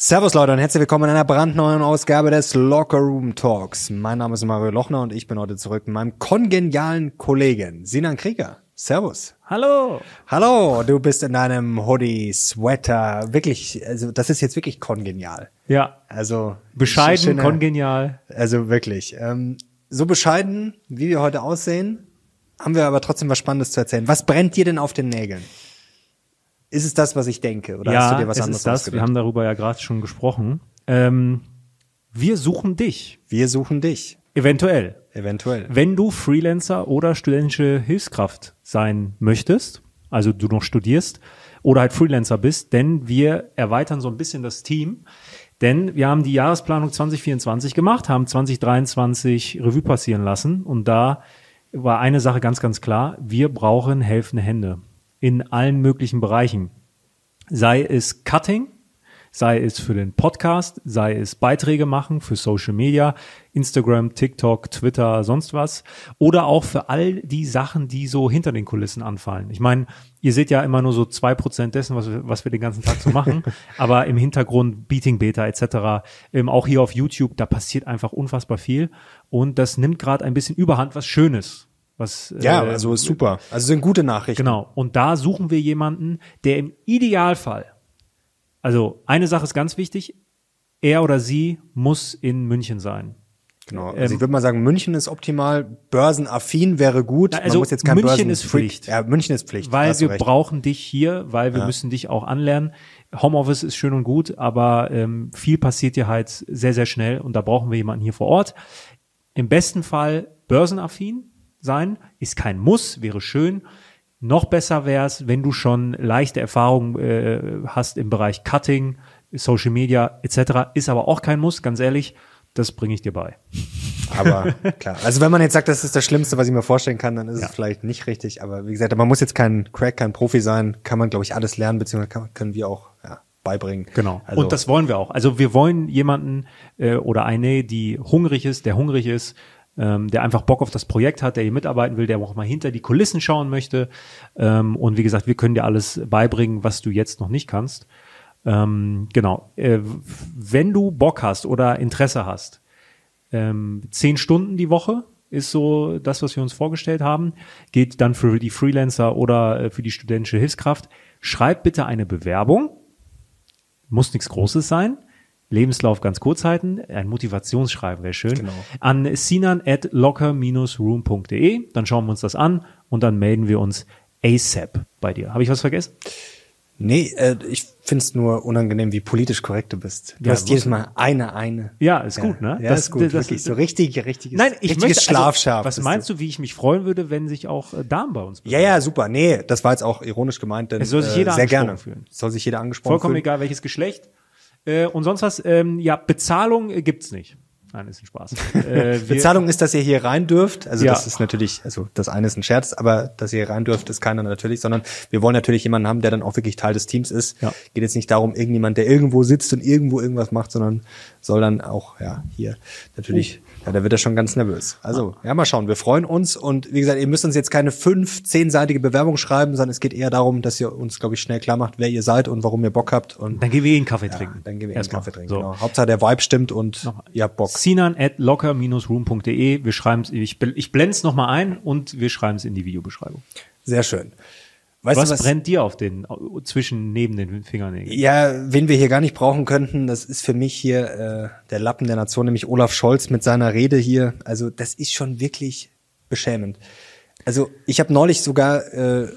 Servus Leute und herzlich willkommen in einer brandneuen Ausgabe des Locker Room Talks. Mein Name ist Mario Lochner und ich bin heute zurück mit meinem kongenialen Kollegen Sinan Krieger. Servus. Hallo. Hallo, du bist in deinem Hoodie, Sweater, wirklich, also das ist jetzt wirklich kongenial. Ja. Also bescheiden, schöne, kongenial. Also wirklich. Ähm, so bescheiden, wie wir heute aussehen, haben wir aber trotzdem was Spannendes zu erzählen. Was brennt dir denn auf den Nägeln? Ist es das, was ich denke? Oder ja, hast du dir was es anderes ist das. ausgedacht? Wir haben darüber ja gerade schon gesprochen. Ähm, wir suchen dich. Wir suchen dich. Eventuell. Eventuell. Wenn du Freelancer oder studentische Hilfskraft sein möchtest, also du noch studierst oder halt Freelancer bist, denn wir erweitern so ein bisschen das Team. Denn wir haben die Jahresplanung 2024 gemacht, haben 2023 Revue passieren lassen und da war eine Sache ganz, ganz klar. Wir brauchen helfende Hände in allen möglichen Bereichen. Sei es Cutting, sei es für den Podcast, sei es Beiträge machen für Social Media, Instagram, TikTok, Twitter, sonst was. Oder auch für all die Sachen, die so hinter den Kulissen anfallen. Ich meine, ihr seht ja immer nur so zwei Prozent dessen, was wir, was wir den ganzen Tag so machen. aber im Hintergrund Beating Beta etc., ähm, auch hier auf YouTube, da passiert einfach unfassbar viel. Und das nimmt gerade ein bisschen Überhand, was Schönes. Was, Ja, äh, also ist super. Also sind gute Nachrichten. Genau. Und da suchen wir jemanden, der im Idealfall, also eine Sache ist ganz wichtig, er oder sie muss in München sein. Genau. Also Ähm, ich würde mal sagen, München ist optimal. Börsenaffin wäre gut. Na, also Man muss jetzt kein München Börsen ist Pflicht. Ja, München ist Pflicht. Weil wir recht. brauchen dich hier, weil wir müssen dich auch anlernen. Homeoffice ist schön und gut, aber ähm, viel passiert hier halt sehr, sehr schnell und da brauchen wir jemanden hier vor Ort. Im besten Fall börsenaffin sein, ist kein Muss, wäre schön. Noch besser wäre es, wenn du schon leichte Erfahrungen äh, hast im Bereich Cutting, Social Media etc. Ist aber auch kein Muss, ganz ehrlich. Das bringe ich dir bei. Aber klar. Also wenn man jetzt sagt, das ist das Schlimmste, was ich mir vorstellen kann, dann ist Ja. es vielleicht nicht richtig. Aber wie gesagt, man muss jetzt kein Crack, kein Profi sein. Kann man, glaube ich, alles lernen, beziehungsweise kann, können wir auch ja, beibringen. Genau. Also, und das wollen wir auch. Also wir wollen jemanden äh, oder eine, die hungrig ist, der hungrig ist, ähm, der einfach Bock auf das Projekt hat, der hier mitarbeiten will, der auch mal hinter die Kulissen schauen möchte. Ähm, und wie gesagt, wir können dir alles beibringen, was du jetzt noch nicht kannst. Ähm, genau. Äh, wenn du Bock hast oder Interesse hast, ähm, zehn Stunden die Woche ist so das, was wir uns vorgestellt haben. Geht dann für die Freelancer oder äh, für die studentische Hilfskraft. Schreib bitte eine Bewerbung. Muss nichts Großes sein. Lebenslauf ganz kurz halten. Ein Motivationsschreiben wäre schön. Genau. An sinan at locker-room.de. Dann schauen wir uns das an und dann melden wir uns ASAP bei dir. Habe ich was vergessen? Nee, äh, ich find's nur unangenehm, wie politisch korrekt du bist. Du Ja, hast jedes Mal eine, eine. Ja, ist gut, ne? Ja, Das- ist gut. das- wirklich so richtig, richtiges, Nein, ich richtiges möchte, Schlafschaf. Also, was meinst du? wie ich mich freuen würde, wenn sich auch äh, Damen bei uns Ja, ja, super. Nee, das war jetzt auch ironisch gemeint, denn Es soll sich jeder äh, sehr angesprochen gerne. fühlen. Soll sich jeder angesprochen Vollkommen fühlen. egal, welches Geschlecht. Äh, und sonst was, ähm, ja, Bezahlung äh, gibt's nicht. Nein, ist ein Spaß. Äh, Bezahlung ist, dass ihr hier rein dürft. Also Ja. das ist natürlich, also das eine ist ein Scherz, aber dass ihr hier rein dürft, ist keiner natürlich, sondern wir wollen natürlich jemanden haben, der dann auch wirklich Teil des Teams ist. Ja. Geht jetzt nicht darum, irgendjemand, der irgendwo sitzt und irgendwo irgendwas macht, sondern soll dann auch, ja, hier natürlich, ja, da wird er schon ganz nervös. Also, ja, mal schauen. Wir freuen uns und wie gesagt, ihr müsst uns jetzt keine fünf, zehnseitige Bewerbung schreiben, sondern es geht eher darum, dass ihr uns, glaube ich, schnell klar macht, wer ihr seid und warum ihr Bock habt und dann gehen wir eh einen Kaffee ja, trinken. dann gehen wir einen Erstmal. Kaffee trinken. So. Genau. Hauptsache der Vibe stimmt und ihr habt Bock. Sinan at locker-room.de. Wir schreiben ich, ich blende es nochmal ein und wir schreiben es in die Videobeschreibung. Sehr schön. Weißt Was, du, was brennt dir auf den, zwischen, neben den Fingernägeln? Ja, wen wir hier gar nicht brauchen könnten, das ist für mich hier äh, der Lappen der Nation, nämlich Olaf Scholz mit seiner Rede hier. Also das ist schon wirklich beschämend. Also ich habe neulich sogar, äh,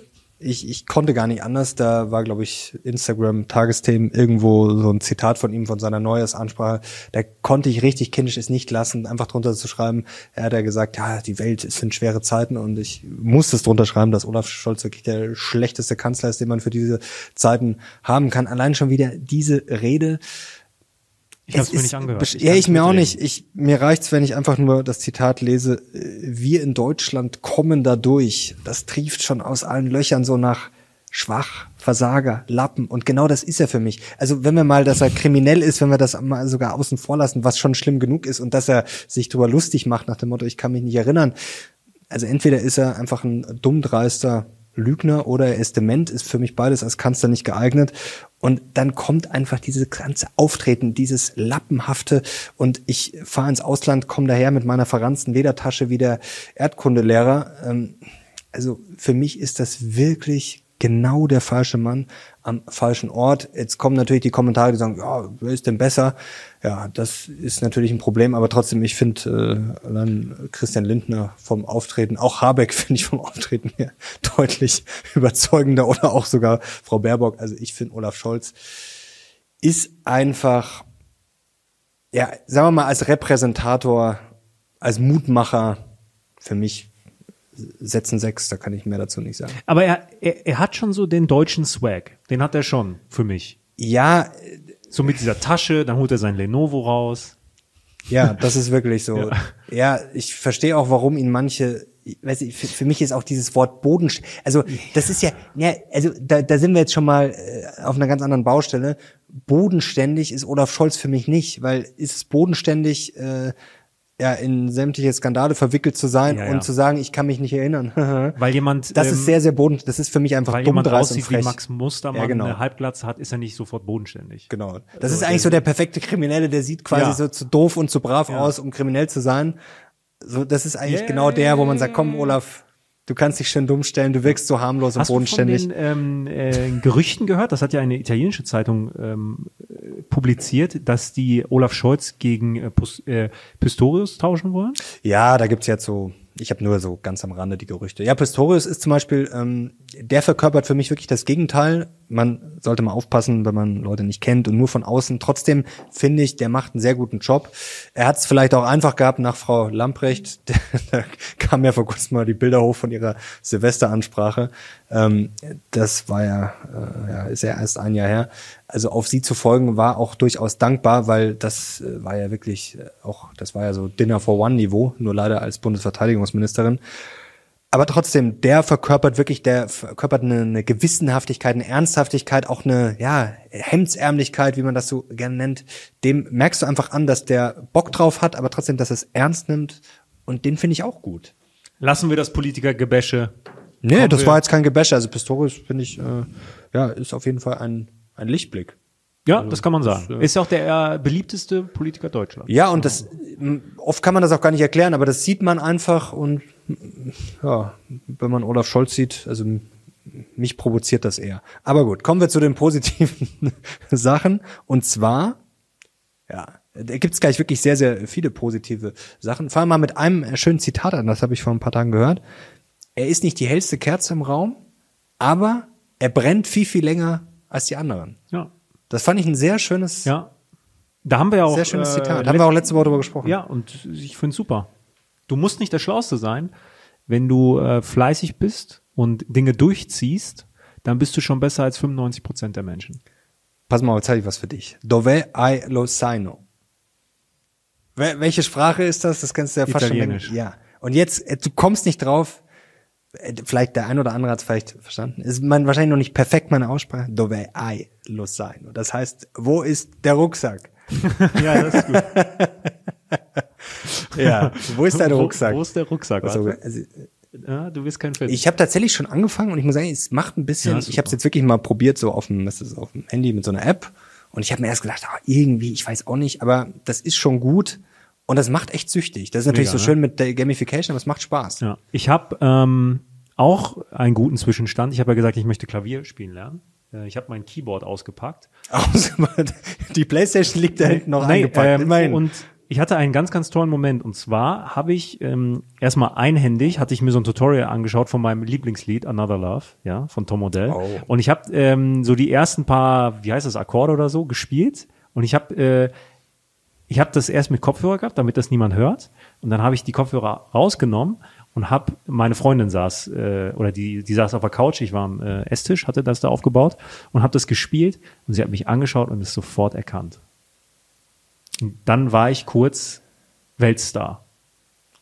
ich, ich konnte gar nicht anders, da war, glaube ich, Instagram Tagesthemen irgendwo so ein Zitat von ihm, von seiner Neujahrsansprache, da konnte ich richtig kindisch es nicht lassen, einfach drunter zu schreiben. Er hat ja gesagt, ja, die Welt, es sind schwere Zeiten und ich musste es drunter schreiben, dass Olaf Scholz wirklich der schlechteste Kanzler ist, den man für diese Zeiten haben kann. Allein schon wieder diese Rede. Ich habe Es mir nicht angehört. Ich Ja, ich mir auch nicht. Ich, mir reicht's, wenn ich einfach nur das Zitat lese. äh, Wir in Deutschland kommen da durch. Das trieft schon aus allen Löchern so nach schwach, Versager, Lappen. Und genau das ist er für mich. Also wenn wir mal, dass er kriminell ist, wenn wir das mal sogar außen vor lassen, was schon schlimm genug ist und dass er sich drüber lustig macht nach dem Motto, ich kann mich nicht erinnern. Also entweder ist er einfach ein dummdreister Lügner oder er ist dement, ist für mich beides als Kanzler nicht geeignet. Und dann kommt einfach dieses ganze Auftreten, dieses Lappenhafte. Und ich fahre ins Ausland, komme daher mit meiner verranzten Ledertasche wie der Erdkundelehrer. Ähm, also für mich ist das wirklich genau der falsche Mann am falschen Ort. Jetzt kommen natürlich die Kommentare, die sagen, ja, wer ist denn besser? Ja, das ist natürlich ein Problem, aber trotzdem, ich finde äh, Christian Lindner vom Auftreten, auch Habeck finde ich vom Auftreten her deutlich überzeugender oder auch sogar Frau Baerbock. Also ich finde Olaf Scholz ist einfach, ja, sagen wir mal, als Repräsentator, als Mutmacher für mich setzen sechs, da kann ich mehr dazu nicht sagen. Aber er, er, er hat schon so den deutschen Swag. Den hat er schon für mich. Ja, So mit dieser Tasche, dann holt er sein Lenovo raus. ja, das ist wirklich so. Ja. Ja, ich verstehe auch, warum ihn manche, ich weiß nicht, für, für mich ist auch dieses Wort Boden, also das ist ja, ja, also da, da sind wir jetzt schon mal äh, auf einer ganz anderen Baustelle. Bodenständig ist Olaf Scholz für mich nicht, weil ist es bodenständig, äh, ja, in sämtliche Skandale verwickelt zu sein Ja, ja. und zu sagen, ich kann mich nicht erinnern. Weil jemand, Das ähm, ist sehr, sehr boden. Das ist für mich einfach weil dumm, jemand aussieht wie. Max Mustermann, Ja, genau. eine Halbglatze hat, ist er nicht sofort bodenständig. Genau. Das ist eigentlich so der perfekte Kriminelle, der sieht quasi so zu doof und zu brav aus, um kriminell zu sein. So, das ist eigentlich genau der, wo man sagt, komm, Olaf, du kannst dich schön dumm stellen, du wirkst so harmlos und Hast du von bodenständig. den ähm, äh, Gerüchten gehört? Das hat ja eine italienische Zeitung ähm, äh, publiziert, dass die Olaf Scholz gegen äh, Pus- äh, Pistorius tauschen wollen. Ja, da gibt's jetzt so, ich habe nur so ganz am Rande die Gerüchte. Ja, Pistorius ist zum Beispiel, ähm, der verkörpert für mich wirklich das Gegenteil. Man sollte mal aufpassen, wenn man Leute nicht kennt und nur von außen. Trotzdem finde ich, der macht einen sehr guten Job. Er hat es vielleicht auch einfach gehabt nach Frau Lamprecht. da kam ja vor kurzem mal die Bilder hoch von ihrer Silvesteransprache. Ähm, das war ja, äh, ja, ist ja erst ein Jahr her. Also auf sie zu folgen war auch durchaus dankbar, weil das äh, war ja wirklich äh, auch, das war ja so Dinner for One Niveau, nur leider als Bundesverteidigungsministerin. Aber trotzdem, der verkörpert wirklich, der verkörpert eine, eine Gewissenhaftigkeit, eine Ernsthaftigkeit, auch eine, ja, Hemdsärmlichkeit, wie man das so gerne nennt. Dem merkst du einfach an, dass der Bock drauf hat, aber trotzdem, dass er es ernst nimmt. Und den finde ich auch gut. Lassen wir das Politikergebäsche. Nee, Kommen das wir- war jetzt kein Gebäsche. Also Pistorius finde ich, äh, ja, ist auf jeden Fall ein, ein Lichtblick. Ja, das kann man sagen. Ist ja auch der äh, beliebteste Politiker Deutschlands. Ja, und das, oft kann man das auch gar nicht erklären, aber das sieht man einfach und, ja, wenn man Olaf Scholz sieht, also mich provoziert das eher. Aber gut, kommen wir zu den positiven Sachen. Und zwar, ja, da gibt's gleich wirklich sehr, sehr viele positive Sachen. Fangen wir mal mit einem schönen Zitat an, das habe ich vor ein paar Tagen gehört. Er ist nicht die hellste Kerze im Raum, aber er brennt viel, viel länger als die anderen. Ja. Das fand ich ein sehr schönes, Ja. Da haben wir ja auch. sehr schönes äh, Zitat. Da haben wir auch letzte Woche drüber gesprochen. Ja, und ich finde super. Du musst nicht der Schlauste sein. Wenn du äh, fleißig bist und Dinge durchziehst, dann bist du schon besser als 95 Prozent der Menschen. Pass mal, jetzt habe ich was für dich. Dove ai lo saino. Wel welche Sprache ist das? Das kannst du ja fast schon denken. Ja. Und jetzt, äh, du kommst nicht drauf. Äh, Vielleicht der ein oder andere hat es vielleicht verstanden. Ist man wahrscheinlich noch nicht perfekt meine Aussprache. Dove ai lo saino. Das heißt, wo ist der Rucksack? Ja, das ist gut. Ja. wo ist dein wo, Wo, Wo ist der Rucksack? also, also, ja, du wirst kein Fan. ich habe tatsächlich schon angefangen und ich muss sagen, es macht ein bisschen, Ja, ich habe es jetzt wirklich mal probiert, so auf dem, was ist das, auf dem Handy mit so einer App. Und ich habe mir erst gedacht, ah, irgendwie, ich weiß auch nicht, aber das ist schon gut und das macht echt süchtig. Das ist natürlich Mega, so ne? schön mit der Gamification, aber es macht Spaß. Ja, ich habe ähm, auch einen guten Zwischenstand. Ich habe ja gesagt, ich möchte Klavier spielen lernen. Äh, Ich habe mein Keyboard ausgepackt. Die Playstation liegt da hinten noch Nee, eingepackt. ähm, Immerhin. und ich hatte einen ganz, ganz tollen Moment. Und zwar habe ich ähm, erstmal einhändig, hatte ich mir so ein Tutorial angeschaut von meinem Lieblingslied Another Love, ja, von Tom Odell. Oh. Und ich habe ähm, so die ersten paar, wie heißt das, Akkorde oder so gespielt. Und ich habe äh, ich habe das erst mit Kopfhörer gehabt, damit das niemand hört. Und dann habe ich die Kopfhörer rausgenommen und habe meine Freundin saß äh, oder die die saß auf der Couch. Ich war am äh, Esstisch, hatte das da aufgebaut und habe das gespielt. Und sie hat mich angeschaut und es sofort erkannt. Dann war ich kurz Weltstar.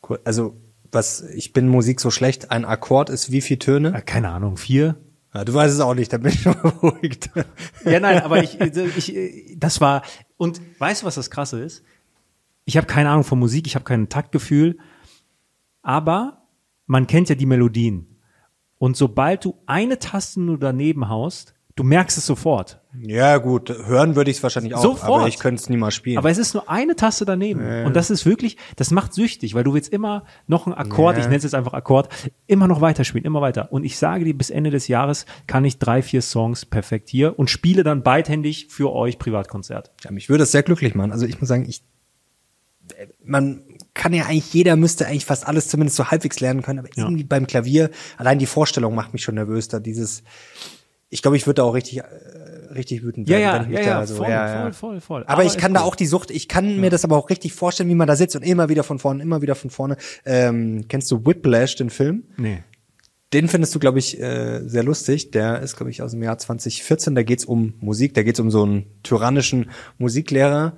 Cool. Also, was, ich bin Musik so schlecht. Ein Akkord ist wie viele Töne? Äh, keine Ahnung, vier. Ja, du weißt es auch nicht, da bin ich schon beruhigt. Ja, nein, aber ich, ich, ich das war und weißt du, was das Krasse ist? Ich habe keine Ahnung von Musik, ich habe kein Taktgefühl, aber man kennt ja die Melodien. Und sobald du eine Taste nur daneben haust, du merkst es sofort. Ja, gut, hören würde ich es wahrscheinlich auch, Sofort. aber ich könnte es niemals spielen. Aber es ist nur eine Taste daneben. Und das ist wirklich, das macht süchtig, weil du willst immer noch einen Akkord, Ja. ich nenne es jetzt einfach Akkord, immer noch weiterspielen, immer weiter. Und ich sage dir, bis Ende des Jahres kann ich drei, vier Songs perfekt hier und spiele dann beidhändig für euch Privatkonzert. ja, mich würde es sehr glücklich machen. Also ich muss sagen, ich, äh, man kann ja eigentlich, jeder müsste eigentlich fast alles zumindest so halbwegs lernen können, aber Ja. irgendwie beim Klavier, allein die Vorstellung macht mich schon nervös, da dieses, ich glaube, ich würde da auch richtig, äh, richtig wütend Ja, werden. ja, wenn ich mich ja, da ja, so- voll, voll, voll, voll. Aber, Aber ich kann da gut. auch die Sucht, ich kann mir das aber auch richtig vorstellen, wie man da sitzt und immer wieder von vorne, immer wieder von vorne. Ähm, kennst du Whiplash, den Film? Nee. Den findest du, glaube ich, äh, sehr lustig. Der ist, glaube ich, aus dem Jahr 2014. Da geht's um Musik. Da geht's um so einen tyrannischen Musiklehrer.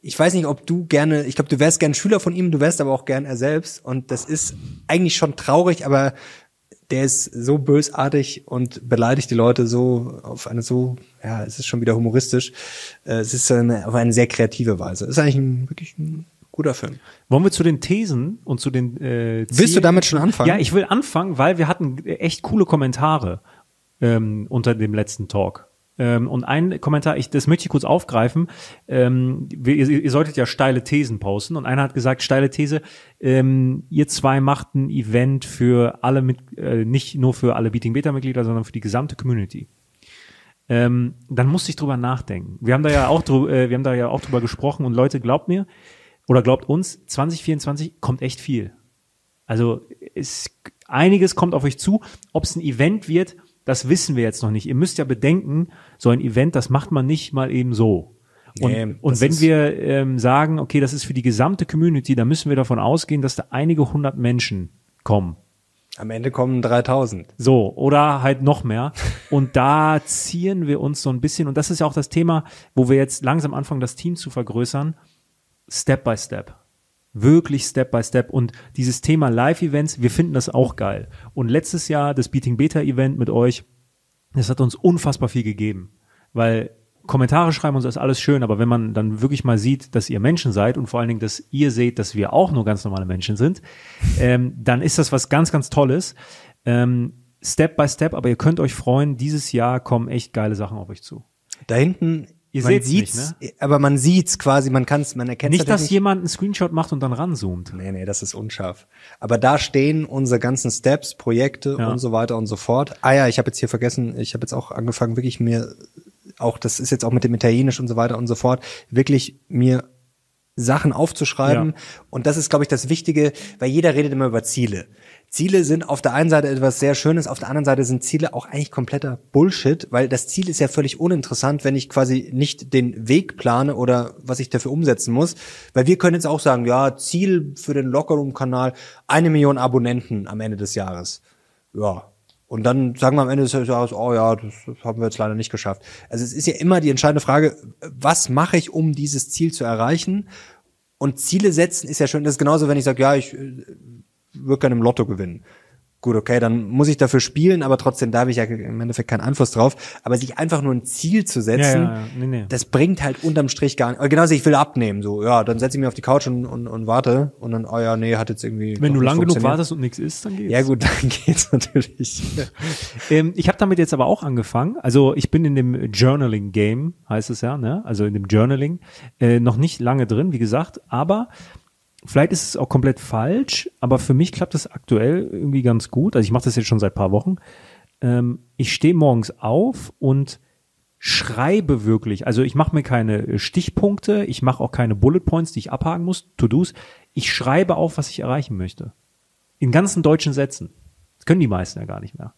Ich weiß nicht, ob du gerne, ich glaube, du wärst gern Schüler von ihm, du wärst aber auch gern er selbst. Und das ist eigentlich schon traurig, aber der ist so bösartig und beleidigt die Leute so auf eine so, ja, es ist schon wieder humoristisch. Äh, Es ist eine, auf eine sehr kreative Weise. Ist eigentlich ein, wirklich ein guter Film. Wollen wir zu den Thesen und zu den äh, Willst du Zielen- damit schon anfangen? Ja, ich will anfangen, weil wir hatten echt coole Kommentare ähm, unter dem letzten Talk. Ähm, und ein Kommentar, ich, das möchte ich kurz aufgreifen. Ähm, ihr, ihr solltet ja steile Thesen posten. Und einer hat gesagt, steile These, ähm, ihr zwei macht ein Event für alle mit, äh, nicht nur für alle Beating Beta Mitglieder, sondern für die gesamte Community. Ähm, dann musste ich drüber nachdenken. Wir haben da ja auch drüber, äh, wir haben da ja auch drüber gesprochen und Leute, glaubt mir oder glaubt uns, 2024 kommt echt viel. Also es, einiges kommt auf euch zu. Ob es ein Event wird, das wissen wir jetzt noch nicht. Ihr müsst ja bedenken, so ein Event, das macht man nicht mal eben so. Und, Nee, und wenn wir ähm, sagen, okay, das ist für die gesamte Community, dann müssen wir davon ausgehen, dass da einige hundert Menschen kommen. Am Ende kommen 3000. So, oder halt noch mehr. Und da ziehen wir uns so ein bisschen, und das ist ja auch das Thema, wo wir jetzt langsam anfangen, das Team zu vergrößern, Step by Step. Wirklich Step by Step. Und dieses Thema Live-Events, wir finden das auch geil. Und letztes Jahr das Beating Beta-Event mit euch, das hat uns unfassbar viel gegeben. Weil Kommentare schreiben und so ist alles schön, aber wenn man dann wirklich mal sieht, dass ihr Menschen seid und vor allen Dingen, dass ihr seht, dass wir auch nur ganz normale Menschen sind, ähm, dann ist das was ganz, ganz Tolles. Ähm, Step by Step, aber ihr könnt euch freuen, dieses Jahr kommen echt geile Sachen auf euch zu. Da hinten, Ihr man sieht's, nicht, aber man sieht's quasi, man kann's, man erkennt Nicht, dass jemand einen Screenshot macht und dann ranzoomt. Nee, nee, das ist unscharf. Aber da stehen unsere ganzen Steps, Projekte Ja. und so weiter und so fort. Ah ja, ich habe jetzt hier vergessen, ich habe jetzt auch angefangen, wirklich mir auch, das ist jetzt auch mit dem Italienisch und so weiter und so fort, wirklich mir Sachen aufzuschreiben. Ja. Und das ist, glaube ich, das Wichtige, weil jeder redet immer über Ziele. Ziele sind auf der einen Seite etwas sehr Schönes, auf der anderen Seite sind Ziele auch eigentlich kompletter Bullshit, weil das Ziel ist ja völlig uninteressant, wenn ich quasi nicht den Weg plane oder was ich dafür umsetzen muss. Weil wir können jetzt auch sagen, ja, Ziel für den Lockerroom-Kanal, eine Million Abonnenten am Ende des Jahres. Ja. Und dann sagen wir am Ende des Jahres, oh ja, das haben wir jetzt leider nicht geschafft. Also es ist ja immer die entscheidende Frage, was mache ich, um dieses Ziel zu erreichen? Und Ziele setzen ist ja schön, das ist genauso, wenn ich sage, ja, ich äh, würde gerne im Lotto gewinnen. Gut, okay, dann muss ich dafür spielen, aber trotzdem da habe ich ja im Endeffekt keinen Einfluss drauf. Aber sich einfach nur ein Ziel zu setzen, Ja, ja, ja. Nee, nee. das bringt halt unterm Strich gar nicht. Genauso, ich will abnehmen, so, ja, dann setze ich mich auf die Couch und, und, und warte und dann, oh ja, nee, hat jetzt irgendwie. Wenn du lang genug wartest und nichts ist, dann geht's. Ja gut, dann geht's natürlich. Ähm, ich habe damit jetzt aber auch angefangen. Also ich bin in dem Journaling-Game, heißt es ja, ne? Also in dem Journaling, äh, noch nicht lange drin, wie gesagt, aber vielleicht ist es auch komplett falsch, aber für mich klappt es aktuell irgendwie ganz gut. Also ich mache das jetzt schon seit paar Wochen. Ähm, ich stehe morgens auf und schreibe wirklich. Also ich mache mir keine äh, Stichpunkte, ich mache auch keine Bullet Points, die ich abhaken muss, To-Dos. Ich schreibe auf, was ich erreichen möchte. In ganzen deutschen Sätzen. Das können die meisten ja gar nicht mehr.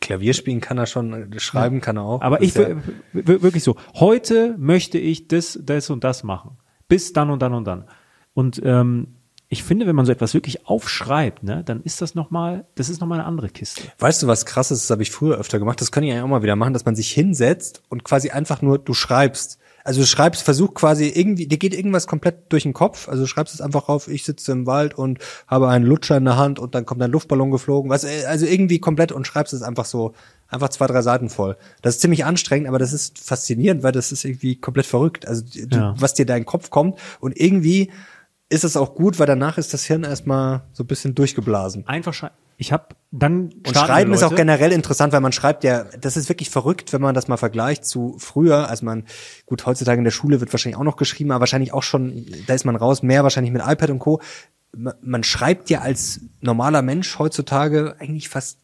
Klavier spielen kann er schon, schreiben kann er auch. Aber ich ja- wir- wir- wirklich so. Heute möchte ich das, das und das machen. Bis dann und dann und dann. Und ähm, ich finde, wenn man so etwas wirklich aufschreibt, ne, dann ist das noch mal, das ist noch mal eine andere Kiste. Weißt du, was krass ist? Das habe ich früher öfter gemacht. Das kann ich eigentlich auch mal wieder machen, dass man sich hinsetzt und quasi einfach nur, du schreibst. Also du schreibst, versuch quasi irgendwie, dir geht irgendwas komplett durch den Kopf. Also du schreibst es einfach auf, ich sitze im Wald und habe einen Lutscher in der Hand und dann kommt ein Luftballon geflogen. Was, äh, also irgendwie komplett und schreibst es einfach so, einfach zwei, drei Seiten voll. Das ist ziemlich anstrengend, aber das ist faszinierend, weil das ist irgendwie komplett verrückt. Also du, Ja. was dir da in den Kopf kommt und irgendwie ist es auch gut, weil danach ist das Hirn erstmal so ein bisschen durchgeblasen. Einfach schreiben. ich habe dann Und Schreiben ist auch generell interessant, weil man schreibt ja, das ist wirklich verrückt, wenn man das mal vergleicht zu früher. Also man, gut, heutzutage in der Schule wird wahrscheinlich auch noch geschrieben, aber wahrscheinlich auch schon, da ist man raus, mehr wahrscheinlich mit iPad und Co. Man schreibt ja als normaler Mensch heutzutage eigentlich fast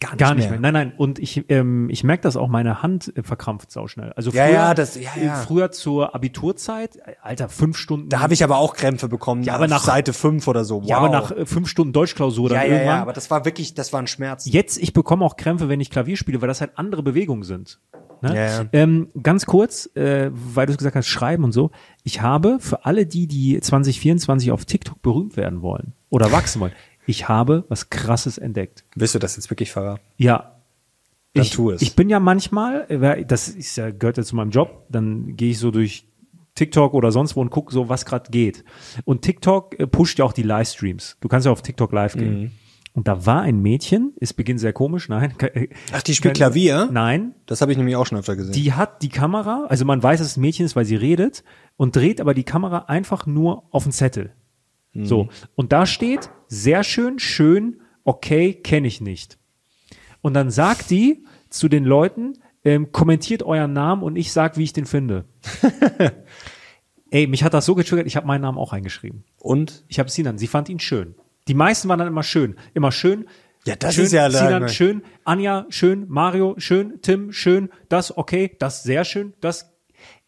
gar nicht Gar nicht mehr. mehr. Nein, nein. Und ich, ähm, ich merke das auch, meine Hand äh, verkrampft sauschnell. Also Ja, früher, ja, das- ja, ja. früher zur Abiturzeit, äh, Alter, fünf Stunden. Da habe ich aber auch Krämpfe bekommen, Ja, aber nach- Seite 5 oder so. Wow. ja, aber nach äh, fünf Stunden Deutschklausur dann ja, ja, irgendwann. ja, aber das war wirklich, das war ein Schmerz. Jetzt, ich bekomme auch Krämpfe, wenn ich Klavier spiele, weil das halt andere Bewegungen sind. Ne? Ja, ja. Ähm, ganz kurz, äh, weil du gesagt hast, schreiben und so. Ich habe für alle die, die 2024 auf TikTok berühmt werden wollen oder wachsen wollen, ich habe was Krasses entdeckt. Willst du das jetzt wirklich verraten? Ja. Dann ich, tu es. Ich bin ja manchmal, das ist ja, gehört ja zu meinem Job, dann gehe ich so durch TikTok oder sonst wo und gucke so, was gerade geht. Und TikTok äh, pusht ja auch die Livestreams. Du kannst ja auf TikTok live gehen. Mhm. Und da war ein Mädchen, es beginnt sehr komisch, nein. Ach, die spielt kein- Klavier? Nein, Das habe ich nämlich auch schon öfter gesehen. die hat die Kamera, also man weiß, dass es ein Mädchen ist, weil sie redet und dreht aber die Kamera einfach nur auf den Zettel. Mhm. So. Und da steht, sehr schön, schön, okay, kenne ich nicht. Und dann sagt die zu den Leuten, ähm, kommentiert euren Namen und ich sag, wie ich den finde. Ey, mich hat das so getriggert, ich habe meinen Namen auch eingeschrieben. Und? Ich habe Sinan, sie fand ihn schön. Die meisten waren dann immer schön. Immer schön. Ja, das schön, ist ja Sinan, lange. schön. Anja, schön. Mario, schön. Tim, schön. Das, okay. Das, sehr schön. Das,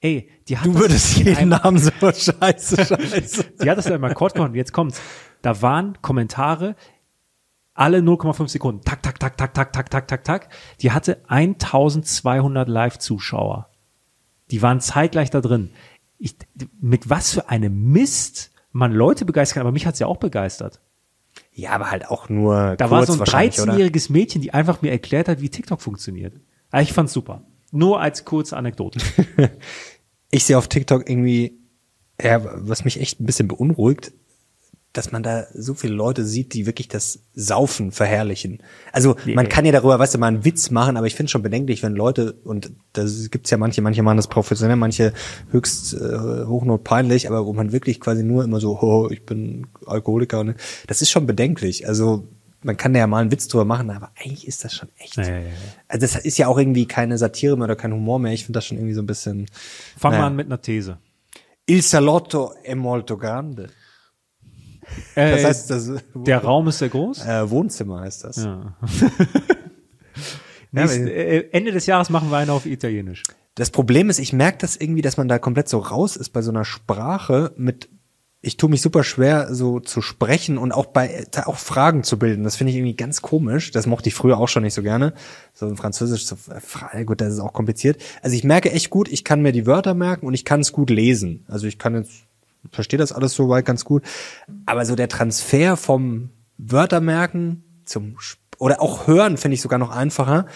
ey, die hat Du würdest jeden Namen so scheiße, scheiße. Die hat das ja immer Akkord gemacht. Und Jetzt kommt's. Da waren Kommentare, alle 0,5 Sekunden. Tak, tak, tak, tak, tak, tak, tak, tak, tak. Die hatte 1200 Live-Zuschauer. Die waren zeitgleich da drin. Ich, mit was für einem Mist man Leute begeistern kann, aber mich hat's ja auch begeistert. Ja, aber halt auch nur Da war so ein wahrscheinlich, oder? 13-jähriges Mädchen, die einfach mir erklärt hat, wie TikTok funktioniert. Aber ich fand's super. Nur als kurze Anekdote. Ich sehe auf TikTok irgendwie, ja, was mich echt ein bisschen beunruhigt, dass man da so viele Leute sieht, die wirklich das Saufen verherrlichen. Also man Yeah. kann ja darüber, weißt du, mal einen Witz machen, aber ich finde schon bedenklich, wenn Leute, und das gibt's ja manche, manche machen das professionell, manche höchst äh, hochnot peinlich, aber wo man wirklich quasi nur immer so, oh, ich bin Alkoholiker, und das ist schon bedenklich. Also man kann da ja mal einen Witz drüber machen, aber eigentlich ist das schon echt. Ja, ja, ja. Also das ist ja auch irgendwie keine Satire mehr oder kein Humor mehr. Ich finde das schon irgendwie so ein bisschen. Fang naja. mal an mit einer These. Il salotto è molto grande. Äh, Das heißt, das der Raum ist sehr groß. äh, Wohnzimmer heißt das. Ja. Nächst, äh, Ende des Jahres machen wir eine auf Italienisch. Das Problem ist, ich merke das irgendwie, dass man da komplett so raus ist bei so einer Sprache mit ich tue mich super schwer, so zu sprechen und auch bei da auch Fragen zu bilden. Das finde ich irgendwie ganz komisch. Das mochte ich früher auch schon nicht so gerne. So in Französisch, so, äh, gut, das ist auch kompliziert. Also ich merke echt gut, ich kann mir die Wörter merken und ich kann es gut lesen. Also ich kann jetzt, verstehe das alles soweit ganz gut. Aber so der Transfer vom Wörtermerken zum Sp- oder auch hören finde ich sogar noch einfacher.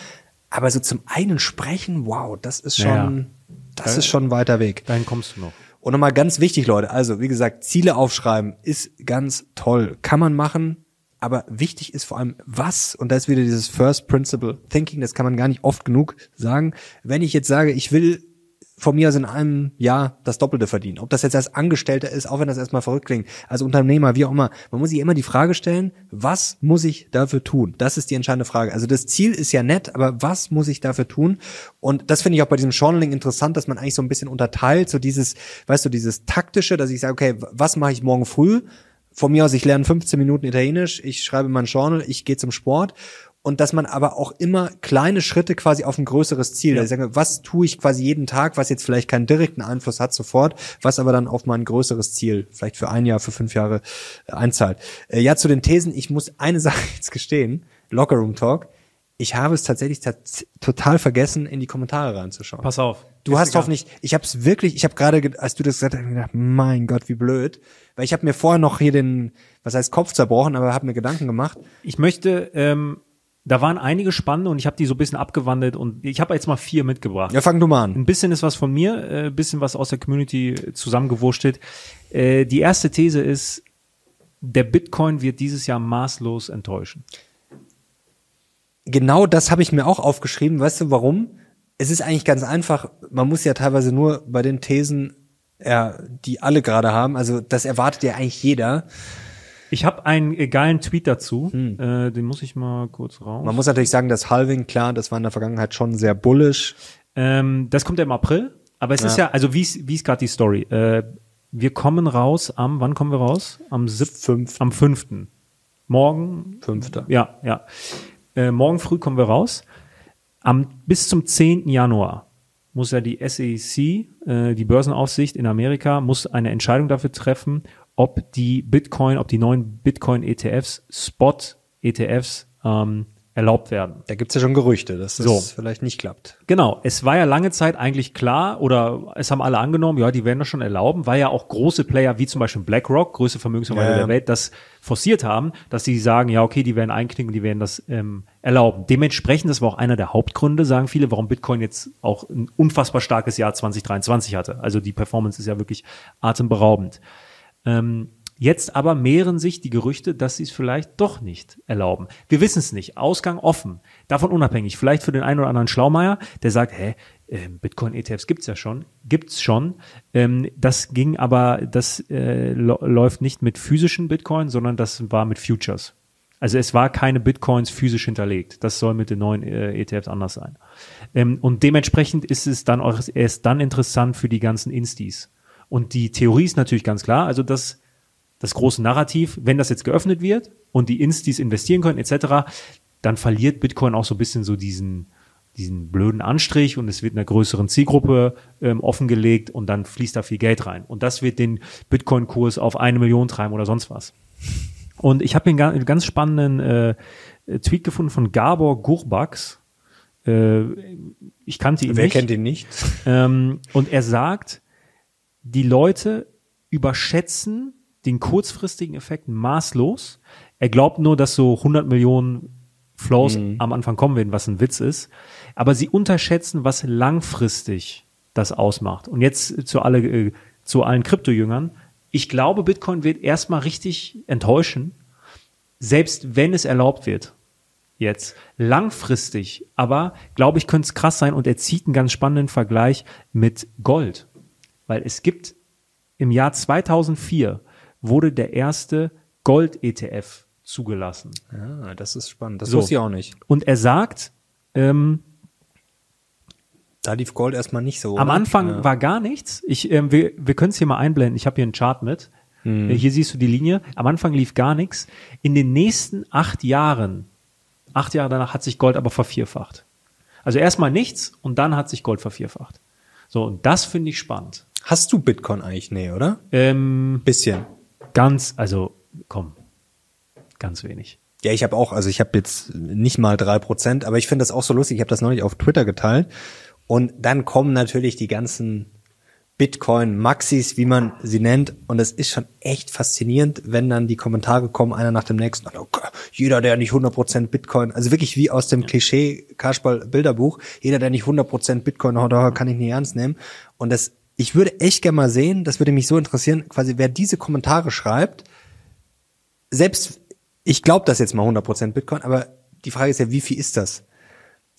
Aber so zum einen sprechen, wow, das ist schon, Ja. das ist schon ein weiter Weg. Dahin kommst du noch. Und nochmal ganz wichtig, Leute, also wie gesagt, Ziele aufschreiben ist ganz toll. Kann man machen, aber wichtig ist vor allem was, und da ist wieder dieses First Principle Thinking, das kann man gar nicht oft genug sagen. Wenn ich jetzt sage, ich will von mir aus in einem Jahr das Doppelte verdienen, ob das jetzt als Angestellter ist, auch wenn das erstmal verrückt klingt, als Unternehmer, wie auch immer, man muss sich immer die Frage stellen, was muss ich dafür tun? Das ist die entscheidende Frage. Also das Ziel ist ja nett, aber was muss ich dafür tun? Und das finde ich auch bei diesem Journaling interessant, dass man eigentlich so ein bisschen unterteilt, so dieses, weißt du, dieses taktische, dass ich sage, okay, was mache ich morgen früh? Von mir aus, ich lerne 15 Minuten Italienisch, ich schreibe mein Journal, ich gehe zum Sport. Und dass man aber auch immer kleine Schritte quasi auf ein größeres Ziel, Ja. also ich sage, was tue ich quasi jeden Tag, was jetzt vielleicht keinen direkten Einfluss hat sofort, was aber dann auf mein größeres Ziel, vielleicht für ein Jahr, für fünf Jahre äh, einzahlt. Äh, ja, zu den Thesen, ich muss eine Sache jetzt gestehen, Lockerroom Talk, ich habe es tatsächlich tats total vergessen, in die Kommentare reinzuschauen. Pass auf. Du hast egal. hoffentlich, ich habe es wirklich, ich habe gerade, ge- als du das gesagt hast, gedacht, mein Gott, wie blöd, weil ich habe mir vorher noch hier den, was heißt Kopf zerbrochen, aber habe mir Gedanken gemacht. Ich möchte, ähm, da waren einige spannende und ich habe die so ein bisschen abgewandelt und ich habe jetzt mal vier mitgebracht. Ja, fang du mal an. Ein bisschen ist was von mir, äh, ein bisschen was aus der Community zusammengewurschtelt. Äh, die erste These ist, der Bitcoin wird dieses Jahr maßlos enttäuschen. Genau das habe ich mir auch aufgeschrieben. Weißt du warum? Es ist eigentlich ganz einfach. Man muss ja teilweise nur bei den Thesen, ja, die alle gerade haben, also das erwartet ja eigentlich jeder. Ich habe einen äh, geilen Tweet dazu, äh, den muss ich mal kurz raus. Man muss natürlich sagen, das Halving, klar, das war in der Vergangenheit schon sehr bullish. Ähm, das kommt ja im April, aber es ist ja, also wie ist, wie ist gerade die Story? Äh, wir kommen raus am, wann kommen wir raus? Am siebten, Fünf, am fünften. Morgen, fünfter. ja, ja. Äh, morgen früh kommen wir raus. Am, bis zum 10. Januar muss ja die SEC, äh, die Börsenaufsicht in Amerika, muss eine Entscheidung dafür treffen, ob die Bitcoin, ob die neuen Bitcoin-ETFs, Spot-ETFs ähm, erlaubt werden. Da gibt's ja schon Gerüchte, dass das So. vielleicht nicht klappt. Genau, es war ja lange Zeit eigentlich klar oder es haben alle angenommen, ja, die werden das schon erlauben, weil ja auch große Player wie zum Beispiel BlackRock, größte Vermögensverwalter Ja, der Welt, das forciert haben, dass sie sagen, ja, okay, die werden einknicken, die werden das ähm, erlauben. Dementsprechend, das war auch einer der Hauptgründe, sagen viele, warum Bitcoin jetzt auch ein unfassbar starkes Jahr 2023 hatte. Also die Performance ist ja wirklich atemberaubend. Ähm, Jetzt aber mehren sich die Gerüchte, dass sie es vielleicht doch nicht erlauben. Wir wissen es nicht. Ausgang offen. Davon unabhängig. Vielleicht für den einen oder anderen Schlaumeier, der sagt, hä, ähm, Bitcoin-ETFs gibt's ja schon. Gibt's schon. Ähm, das ging aber, das äh, läuft nicht mit physischen Bitcoin, sondern das war mit Futures. Also es war keine Bitcoins physisch hinterlegt. Das soll mit den neuen äh, ETFs anders sein. Ähm, und dementsprechend ist es dann auch erst dann interessant für die ganzen Instis. Und die Theorie ist natürlich ganz klar, also das, das große Narrativ, wenn das jetzt geöffnet wird und die Instis investieren können etc., dann verliert Bitcoin auch so ein bisschen so diesen, diesen blöden Anstrich und es wird einer größeren Zielgruppe ähm, offengelegt und dann fließt da viel Geld rein. Und das wird den Bitcoin-Kurs auf eine Million treiben oder sonst was. Und ich habe einen ga- einen ganz spannenden äh, Tweet gefunden von Gabor Gurbax. Äh, ich kannte ihn Wer nicht. kennt ihn nicht? Ähm, und er sagt, die Leute überschätzen den kurzfristigen Effekt maßlos. Er glaubt nur, dass so 100 Millionen Flows am Anfang kommen werden, was ein Witz ist. Aber sie unterschätzen, was langfristig das ausmacht. Und jetzt zu alle, äh, zu allen Kryptojüngern. Ich glaube, Bitcoin wird erstmal richtig enttäuschen, selbst wenn es erlaubt wird jetzt. Langfristig, aber glaube ich, könnte es krass sein und er zieht einen ganz spannenden Vergleich mit Gold. Weil es gibt im Jahr 2004 wurde der erste Gold-ETF zugelassen. Ja, das ist spannend. Das So. wusste ich auch nicht. Und er sagt, ähm, Da lief Gold erstmal nicht so. am oder? Anfang Ja. war gar nichts. Ich, ähm, wir wir können es hier mal einblenden. Ich habe hier einen Chart mit. Äh, Hier siehst du die Linie. Am Anfang lief gar nichts. In den nächsten acht Jahren, acht Jahre danach, hat sich Gold aber vervierfacht. Also erstmal nichts und dann hat sich Gold vervierfacht. So, und das finde ich spannend. Hast du Bitcoin eigentlich? Nee, oder? Ähm, Bisschen. ganz, also komm, ganz wenig. Ja, ich habe auch, also ich habe jetzt nicht mal drei Prozent, aber ich finde das auch so lustig. Ich habe das neulich auf Twitter geteilt und dann kommen natürlich die ganzen Bitcoin-Maxis, wie man sie nennt. Und es ist schon echt faszinierend, wenn dann die Kommentare kommen, einer nach dem nächsten. Oh, jeder, der nicht 100% Bitcoin, also wirklich wie aus dem Klischee Kasperl-Bilderbuch, jeder, der nicht 100% Bitcoin hat, oh, kann ich nicht ernst nehmen. Und das, ich würde echt gerne mal sehen, das würde mich so interessieren, quasi wer diese Kommentare schreibt, selbst, ich glaube das jetzt mal 100% Bitcoin, aber die Frage ist ja, wie viel ist das?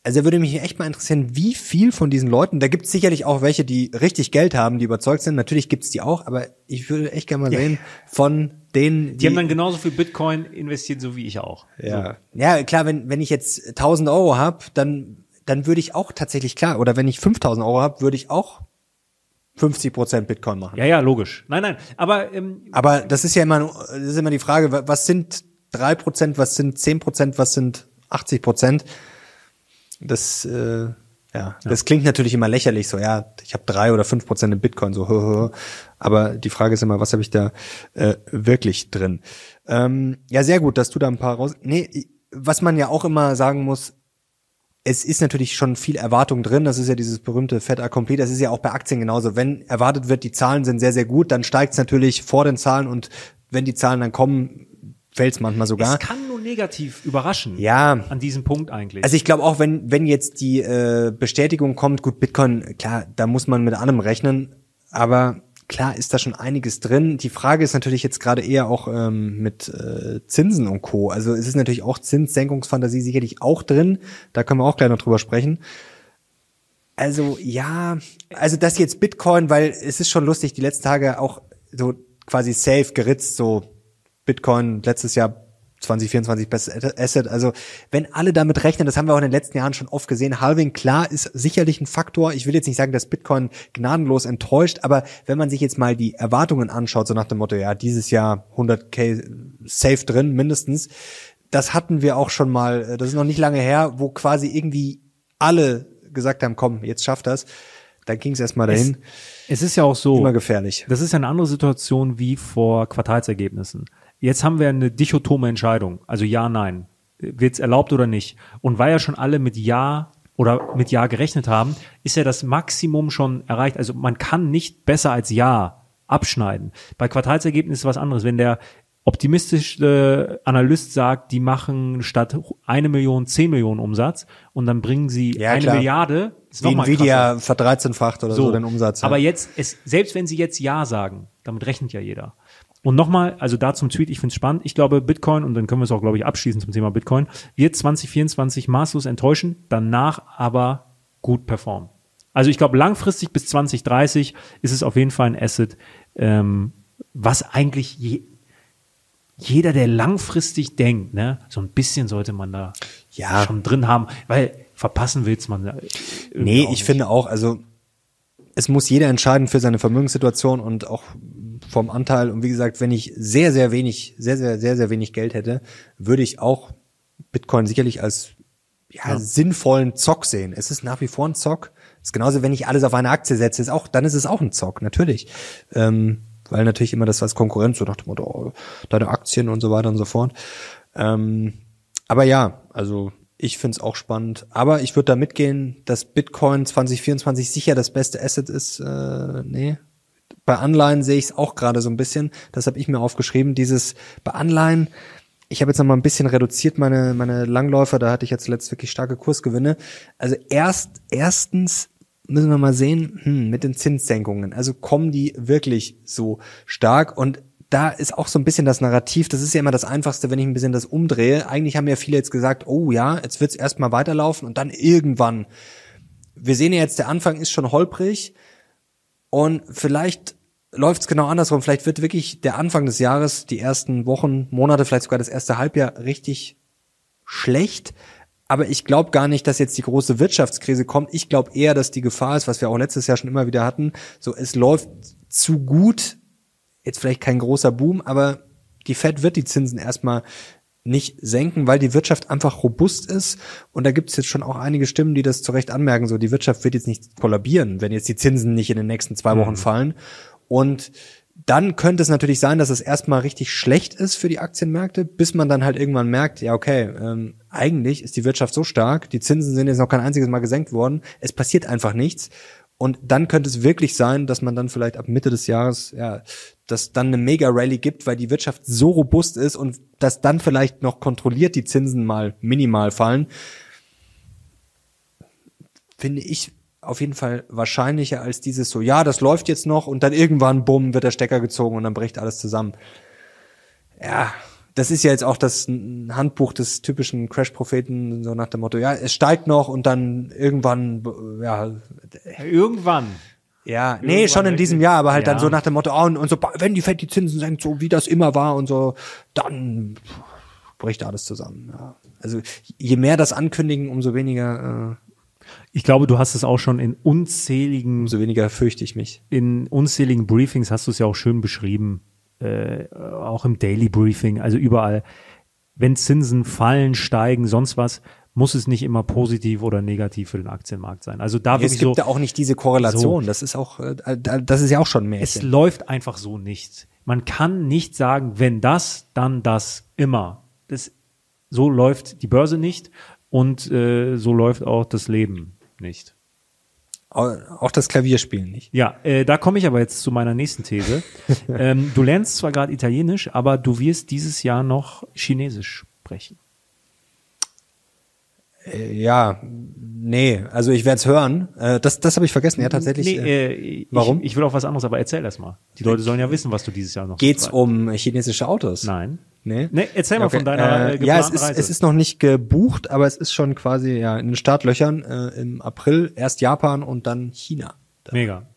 Also da würde mich echt mal interessieren, wie viel von diesen Leuten, da gibt es sicherlich auch welche, die richtig Geld haben, die überzeugt sind, natürlich gibt es die auch, aber ich würde echt gerne mal sehen, von denen, die, Die haben dann genauso viel Bitcoin investiert, so wie ich auch. ja. ja, klar, wenn, wenn ich jetzt 1000 Euro hab, dann, dann würde ich auch tatsächlich, klar, oder wenn ich 5000 Euro hab, würde ich auch 50% Bitcoin machen. Ja, ja, logisch. Nein, nein. Aber ähm, Aber das ist ja immer, das ist immer die Frage, wa- was sind drei Prozent, was sind zehn Prozent, was sind 80 Prozent? Das, äh, ja, das klingt natürlich immer lächerlich, so, ja, ich habe drei oder fünf Prozent in Bitcoin, so, hö, hö. aber die Frage ist immer, was habe ich da äh, wirklich drin? Ähm, ja, sehr gut, dass du da ein paar raus. Nee, was man ja auch immer sagen muss, es ist natürlich schon viel Erwartung drin. Das ist ja dieses berühmte Fett accompli. Das ist ja auch bei Aktien genauso. Wenn erwartet wird, die Zahlen sind sehr, sehr gut, dann steigt es natürlich vor den Zahlen und wenn die Zahlen dann kommen, fällt es manchmal sogar. es kann nur negativ überraschen. Ja. An diesem Punkt eigentlich. Also ich glaube auch, wenn, wenn jetzt die äh, Bestätigung kommt, gut, Bitcoin, klar, da muss man mit allem rechnen, aber klar ist da schon einiges drin. Die Frage ist natürlich jetzt gerade eher auch ähm, mit äh, Zinsen und Co. Also es ist natürlich auch Zinssenkungsfantasie sicherlich auch drin. Da können wir auch gleich noch drüber sprechen. Also ja, also das jetzt Bitcoin, weil es ist schon lustig, die letzten Tage auch so quasi safe geritzt, so Bitcoin letztes Jahr 2024 bestes Asset. Also wenn alle damit rechnen, das haben wir auch in den letzten Jahren schon oft gesehen, Halving, klar, ist sicherlich ein Faktor. Ich will jetzt nicht sagen, dass Bitcoin gnadenlos enttäuscht, aber wenn man sich jetzt mal die Erwartungen anschaut, so nach dem Motto, ja, dieses Jahr 100k safe drin, mindestens, das hatten wir auch schon mal, das ist noch nicht lange her, wo quasi irgendwie alle gesagt haben, komm, jetzt schafft das. Dann ging es erstmal dahin. Es, es ist ja auch so. Immer gefährlich. Das ist ja eine andere Situation wie vor Quartalsergebnissen. Jetzt haben wir eine dichotome Entscheidung, also ja, nein. Wird es erlaubt oder nicht? Und weil ja schon alle mit Ja oder mit Ja gerechnet haben, ist ja das Maximum schon erreicht. Also man kann nicht besser als Ja abschneiden. Bei Quartalsergebnissen ist was anderes. Wenn der optimistische Analyst sagt, die machen statt eine Million zehn Millionen Umsatz und dann bringen sie Ja, eine klar. Milliarde, ist Wie Nvidia verdreizehnfacht oder so, den Umsatz. ja. aber jetzt, es, selbst wenn sie jetzt Ja sagen, damit rechnet ja jeder. Und nochmal, also da zum Tweet, ich finde es spannend. Ich glaube, Bitcoin, und dann können wir es auch, glaube ich, abschließen zum Thema Bitcoin, wird 2024 maßlos enttäuschen, danach aber gut performen. Also ich glaube, langfristig bis 2030 ist es auf jeden Fall ein Asset, ähm, was eigentlich je, jeder, der langfristig denkt, ne, so ein bisschen sollte man da Ja. schon drin haben, weil verpassen will's man Nee, ich nicht. finde auch, also es muss jeder entscheiden für seine Vermögenssituation und auch vom Anteil. Und wie gesagt, wenn ich sehr, sehr wenig, sehr, sehr, sehr, sehr wenig Geld hätte, würde ich auch Bitcoin sicherlich als ja, sinnvollen Zock sehen. Es ist nach wie vor ein Zock. Es ist genauso, wenn ich alles auf eine Aktie setze, ist auch, dann ist es auch ein Zock, natürlich. Ähm, weil natürlich immer das als Konkurrenz, so nach dem Motto, oh, deine Aktien und so weiter und so fort. Ähm, aber ja, also ich find's auch spannend. Aber ich würde da mitgehen, dass Bitcoin 2024 sicher das beste Asset ist. Äh, nee. Bei Anleihen sehe ich es auch gerade so ein bisschen. Das habe ich mir aufgeschrieben. Dieses bei Anleihen, ich habe jetzt noch mal ein bisschen reduziert meine meine Langläufer. Da hatte ich jetzt letzt wirklich starke Kursgewinne. Also erst erstens müssen wir mal sehen hm, mit den Zinssenkungen. Also kommen die wirklich so stark und da ist auch so ein bisschen das Narrativ, das ist ja immer das Einfachste, wenn ich ein bisschen das umdrehe. Eigentlich haben ja viele jetzt gesagt, oh ja, jetzt wird's erstmal weiterlaufen und dann irgendwann. Wir sehen ja jetzt, der Anfang ist schon holprig und vielleicht läuft's genau andersrum. Vielleicht wird wirklich der Anfang des Jahres, die ersten Wochen, Monate, vielleicht sogar das erste Halbjahr richtig schlecht. Aber ich glaube gar nicht, dass jetzt die große Wirtschaftskrise kommt. Ich glaube eher, dass die Gefahr ist, was wir auch letztes Jahr schon immer wieder hatten. So, es läuft zu gut. Jetzt vielleicht kein großer Boom, aber die Fed wird die Zinsen erstmal nicht senken, weil die Wirtschaft einfach robust ist. Und da gibt es jetzt schon auch einige Stimmen, die das zu Recht anmerken. So, die Wirtschaft wird jetzt nicht kollabieren, wenn jetzt die Zinsen nicht in den nächsten zwei Wochen fallen. Und dann könnte es natürlich sein, dass es erstmal richtig schlecht ist für die Aktienmärkte, bis man dann halt irgendwann merkt, ja okay, ähm, eigentlich ist die Wirtschaft so stark, die Zinsen sind jetzt noch kein einziges Mal gesenkt worden, es passiert einfach nichts. Und dann könnte es wirklich sein, dass man dann vielleicht ab Mitte des Jahres, ja, dass dann eine Mega-Rally gibt, weil die Wirtschaft so robust ist und dass dann vielleicht noch kontrolliert die Zinsen mal minimal fallen. Finde ich auf jeden Fall wahrscheinlicher als dieses so, ja, das läuft jetzt noch und dann irgendwann, bumm, wird der Stecker gezogen und dann bricht alles zusammen. Ja, das ist ja jetzt auch das Handbuch des typischen Crash-Propheten, so nach dem Motto, ja, es steigt noch und dann irgendwann, ja, Irgendwann. ja, nee, Irgendwann schon in diesem. Jahr, aber halt dann Ja. so nach dem Motto, oh, und, und so, wenn die Fed die Zinsen senkt, so wie das immer war und so, dann bricht alles zusammen. Ja. Also je mehr das ankündigen, umso weniger, Ich glaube, du hast es auch schon in äh, unzähligen, umso weniger fürchte ich mich. in unzähligen Briefings hast du es ja auch schön beschrieben, äh, auch im Daily Briefing, also überall. Wenn Zinsen fallen, steigen, sonst was, muss es nicht immer positiv oder negativ für den Aktienmarkt sein. Also da Es wirklich gibt so, da auch nicht diese Korrelation. Das ist auch, äh, das ist ja auch schon ein es läuft einfach so nicht. Man kann nicht sagen, wenn das, dann das immer. Das, so läuft die Börse nicht und äh, so läuft auch das Leben nicht. Au- Auch das Klavierspielen nicht. Ja, äh, da komme ich aber jetzt zu meiner nächsten These. ähm, du lernst zwar gerade Italienisch, aber du wirst dieses Jahr noch Chinesisch sprechen. Äh, Ja, nee, also ich werde es hören. Äh, das das habe ich vergessen. Ja, tatsächlich. Nee, äh, äh, warum? Ich, ich will auch was anderes, aber erzähl erst mal. Die Leute sollen ja wissen, was du dieses Jahr noch Geht's um chinesische Autos? Nein. Nee? Nee, erzähl mal Okay, von deiner äh, äh, Ja, es geplanten ist, Reise. es ist noch nicht gebucht, aber es ist schon quasi ja in den Startlöchern äh, im April erst Japan und dann China. Mega.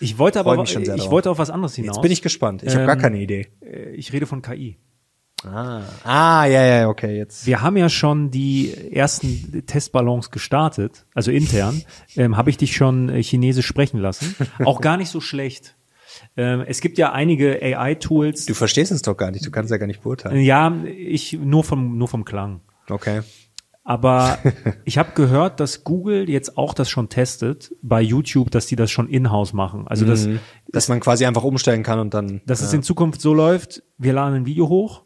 Ich wollte aber sehr ich drauf. wollte auf was anderes hinaus. Jetzt bin ich gespannt. Ich habe gar Ähm, keine Idee. Äh, Ich rede von KI. Ah, ah, ja, ja, okay, jetzt. Wir haben ja schon die ersten Testballons gestartet, also intern. Ähm, Habe ich dich schon äh, Chinesisch sprechen lassen. Auch gar nicht so schlecht. Ähm, es gibt ja einige AI-Tools. Du verstehst es doch gar nicht, du kannst ja gar nicht beurteilen. Ja, ich nur vom nur vom Klang. Okay. Aber ich habe gehört, dass Google jetzt auch das schon testet bei YouTube, dass die das schon in-house machen. Also dass, Mhm. Dass man quasi einfach umstellen kann und dann. dass es in Zukunft so läuft, wir laden ein Video hoch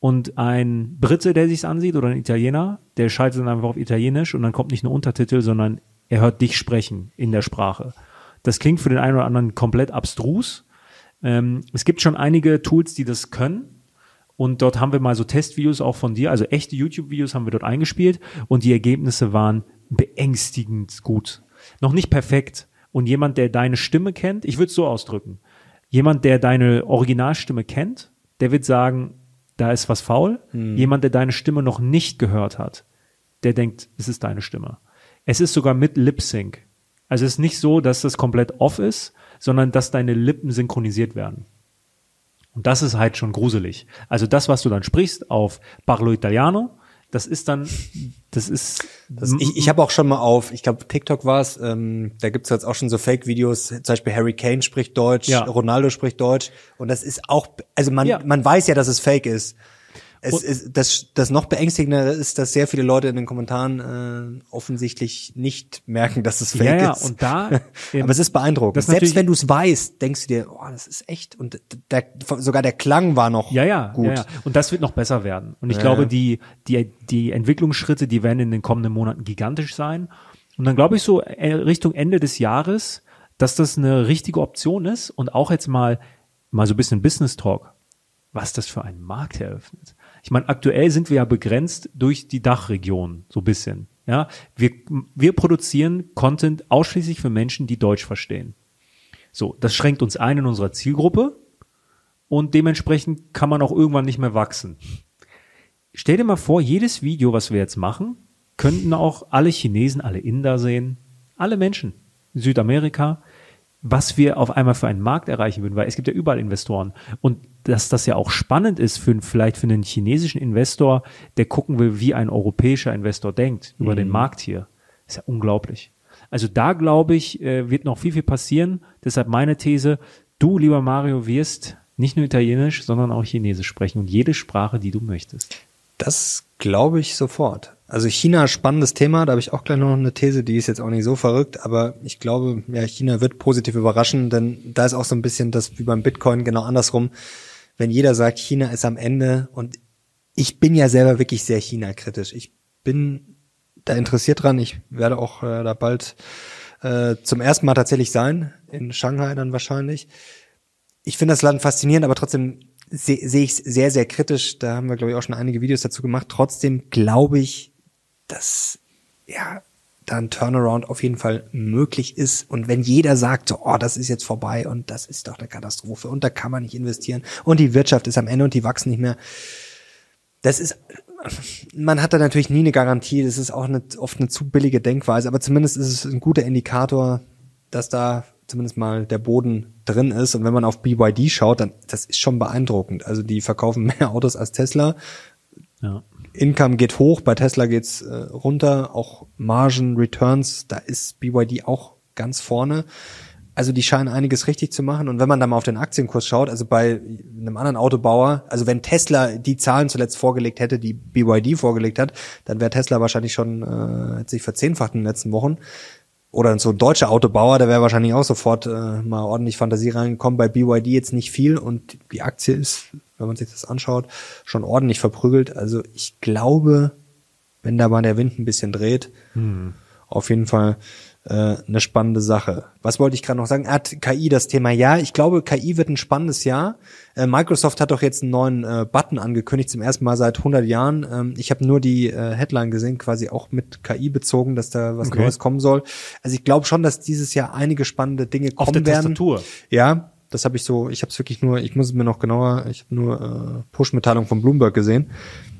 und ein Brite, der sich's ansieht oder ein Italiener, der schaltet dann einfach auf Italienisch und dann kommt nicht nur Untertitel, sondern er hört dich sprechen in der Sprache. Das klingt für den einen oder anderen komplett abstrus. Ähm, es gibt schon einige Tools, die das können. Und dort haben wir mal so Testvideos auch von dir, also echte YouTube-Videos haben wir dort eingespielt und die Ergebnisse waren beängstigend gut. Noch nicht perfekt. Und jemand, der deine Stimme kennt, ich würde es so ausdrücken, jemand, der deine Originalstimme kennt, der wird sagen, da ist was faul. Jemand, der deine Stimme noch nicht gehört hat, der denkt, es ist deine Stimme. Es ist sogar mit Lip Sync. Also es ist nicht so, dass das komplett off ist, sondern dass deine Lippen synchronisiert werden. Und das ist halt schon gruselig. Also das, was du dann sprichst auf Parlo Italiano, das ist dann, das ist, Das, ich ich habe auch schon mal auf, ich glaube TikTok war es, ähm, da gibt's jetzt auch schon so Fake-Videos, zum Beispiel Harry Kane spricht Deutsch, Ja. Ronaldo spricht Deutsch und das ist auch, also man, Ja. man weiß ja, dass es Fake ist. Es ist das, das noch beängstigende ist, dass sehr viele Leute in den Kommentaren äh, offensichtlich nicht merken, dass es Fake ja, ja, ist. und da, Aber es ist beeindruckend. Selbst wenn du es weißt, denkst du dir, oh, das ist echt. Und der, sogar der Klang war noch Ja, ja, gut. ja, ja. Und das wird noch besser werden. Und ich Ja, glaube, die, die, die Entwicklungsschritte, die werden in den kommenden Monaten gigantisch sein. Und dann glaube ich so äh, Richtung Ende des Jahres, dass das eine richtige Option ist und auch jetzt mal, mal so ein bisschen Business Talk, was das für einen Markt eröffnet. Ich meine, aktuell sind wir ja begrenzt durch die Dachregion, so ein bisschen. Ja, wir, wir produzieren Content ausschließlich für Menschen, die Deutsch verstehen. So, das schränkt uns ein in unserer Zielgruppe und dementsprechend kann man auch irgendwann nicht mehr wachsen. Stell dir mal vor, jedes Video, was wir jetzt machen, könnten auch alle Chinesen, alle Inder sehen, alle Menschen in Südamerika, was wir auf einmal für einen Markt erreichen würden, weil es gibt ja überall Investoren. Und dass das ja auch spannend ist für vielleicht für einen chinesischen Investor, der gucken will, wie ein europäischer Investor denkt über den Markt hier, ist ja unglaublich. Also da glaube ich, äh, wird noch viel, viel passieren. Deshalb meine These, du, lieber Mario, wirst nicht nur Italienisch, sondern auch Chinesisch sprechen und jede Sprache, die du möchtest. Das glaube ich sofort. Also China, spannendes Thema, da habe ich auch gleich noch eine These, die ist jetzt auch nicht so verrückt, aber ich glaube, ja, China wird positiv überraschen, denn da ist auch so ein bisschen das wie beim Bitcoin genau andersrum. Wenn jeder sagt, China ist am Ende und ich bin ja selber wirklich sehr China-kritisch. Ich bin da interessiert dran. Ich werde auch äh, da bald äh, zum ersten Mal tatsächlich sein, in Shanghai dann wahrscheinlich ich finde das Land faszinierend, aber trotzdem sehe seh ich es sehr, sehr kritisch. Da haben wir, glaube ich, auch schon einige Videos dazu gemacht. Trotzdem glaube ich, dass ja da ein Turnaround auf jeden Fall möglich ist. Und wenn jeder sagt, so, oh, das ist jetzt vorbei und das ist doch eine Katastrophe und da kann man nicht investieren und die Wirtschaft ist am Ende und die wachsen nicht mehr. Das ist, man hat da natürlich nie eine Garantie. Das ist auch eine, oft eine zu billige Denkweise, aber zumindest ist es ein guter Indikator, dass da zumindest mal der Boden drin ist. Und wenn man auf BYD schaut, dann das ist schon beeindruckend. Also die verkaufen mehr Autos als Tesla. Ja. Income geht hoch, bei Tesla geht's äh, runter, auch Margen, Returns, da ist BYD auch ganz vorne. Also die scheinen einiges richtig zu machen. Und wenn man da mal auf den Aktienkurs schaut, also bei einem anderen Autobauer, also wenn Tesla die Zahlen zuletzt vorgelegt hätte, die BYD vorgelegt hat, dann wäre Tesla wahrscheinlich schon äh, hat sich verzehnfacht in den letzten Wochen. Oder so ein deutscher Autobauer, der wäre wahrscheinlich auch sofort äh, mal ordentlich Fantasie reingekommen. Bei BYD jetzt nicht viel und die Aktie ist, wenn man sich das anschaut, schon ordentlich verprügelt. Also ich glaube, wenn da mal der Wind ein bisschen dreht, auf jeden Fall äh, eine spannende Sache. Was wollte ich gerade noch sagen? Hat KI das Thema? Ja, ich glaube, KI wird ein spannendes Jahr. Äh, Microsoft hat doch jetzt einen neuen äh, Button angekündigt, zum ersten Mal seit 100 Jahren. Ähm, ich habe nur die äh, Headline gesehen, quasi auch mit KI bezogen, dass da was Okay. Neues kommen soll. Also ich glaube schon, dass dieses Jahr einige spannende Dinge kommen Auf der werden. Tastatur. Ja, das habe ich so, ich habe es wirklich nur, ich muss es mir noch genauer, ich habe nur äh, Push-Mitteilung von Bloomberg gesehen.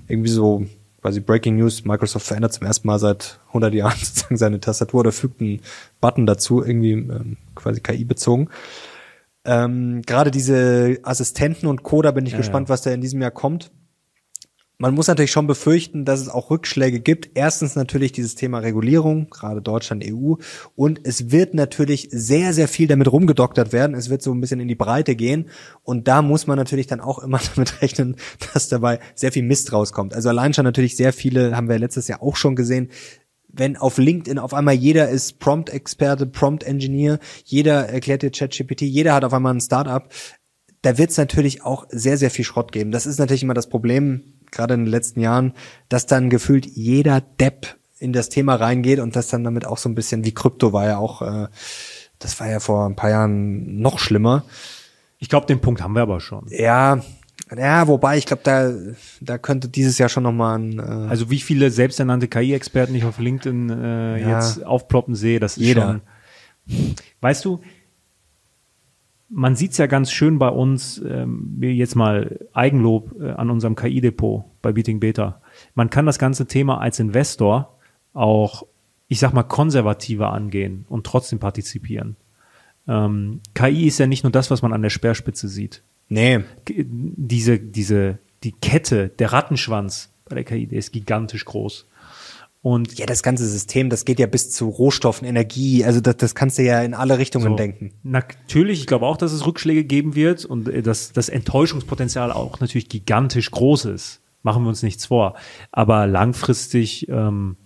Irgendwie so quasi Breaking News, Microsoft verändert zum ersten Mal seit 100 Jahren sozusagen seine Tastatur oder fügt einen Button dazu, irgendwie ähm, quasi KI bezogen. Ähm, Gerade diese Assistenten und Co, da bin ich Ja, gespannt, was da in diesem Jahr kommt. Man muss natürlich schon befürchten, dass es auch Rückschläge gibt. Erstens natürlich dieses Thema Regulierung, gerade Deutschland, EU. Und es wird natürlich sehr, sehr viel damit rumgedoktert werden. Es wird so ein bisschen in die Breite gehen. Und da muss man natürlich dann auch immer damit rechnen, dass dabei sehr viel Mist rauskommt. Also allein schon natürlich sehr viele, haben wir letztes Jahr auch schon gesehen, wenn auf LinkedIn auf einmal jeder ist Prompt-Experte, Prompt-Engineer, jeder erklärt dir ChatGPT, jeder hat auf einmal ein Startup, da wird es natürlich auch sehr, sehr viel Schrott geben. Das ist natürlich immer das Problem, gerade in den letzten Jahren, dass dann gefühlt jeder Depp in das Thema reingeht und das dann damit auch so ein bisschen wie Krypto war ja auch, äh, das war ja vor ein paar Jahren noch schlimmer. Ich glaube, den Punkt haben wir aber schon. Ja, ja, wobei ich glaube, da, da könnte dieses Jahr schon nochmal ein. Äh also wie viele selbsternannte KI-Experten ich auf LinkedIn äh, ja. jetzt aufploppen sehe, das ist Jeder. schon. Weißt du, man sieht's ja ganz schön bei uns, ähm, jetzt mal Eigenlob äh, an unserem KI-Depot bei Beating Beta. Man kann das ganze Thema als Investor auch, ich sag mal, konservativer angehen und trotzdem partizipieren. Ähm, KI ist ja nicht nur das, was man an der Speerspitze sieht. Nee. Diese, diese, die Kette, der Rattenschwanz bei der KI, der ist gigantisch groß. Und ja, das ganze System, das geht ja bis zu Rohstoffen, Energie, also das, das kannst du ja in alle Richtungen so, denken. Natürlich, ich glaube auch, dass es Rückschläge geben wird und äh, dass das Enttäuschungspotenzial auch natürlich gigantisch groß ist. Machen wir uns nichts vor. Aber langfristig ähm,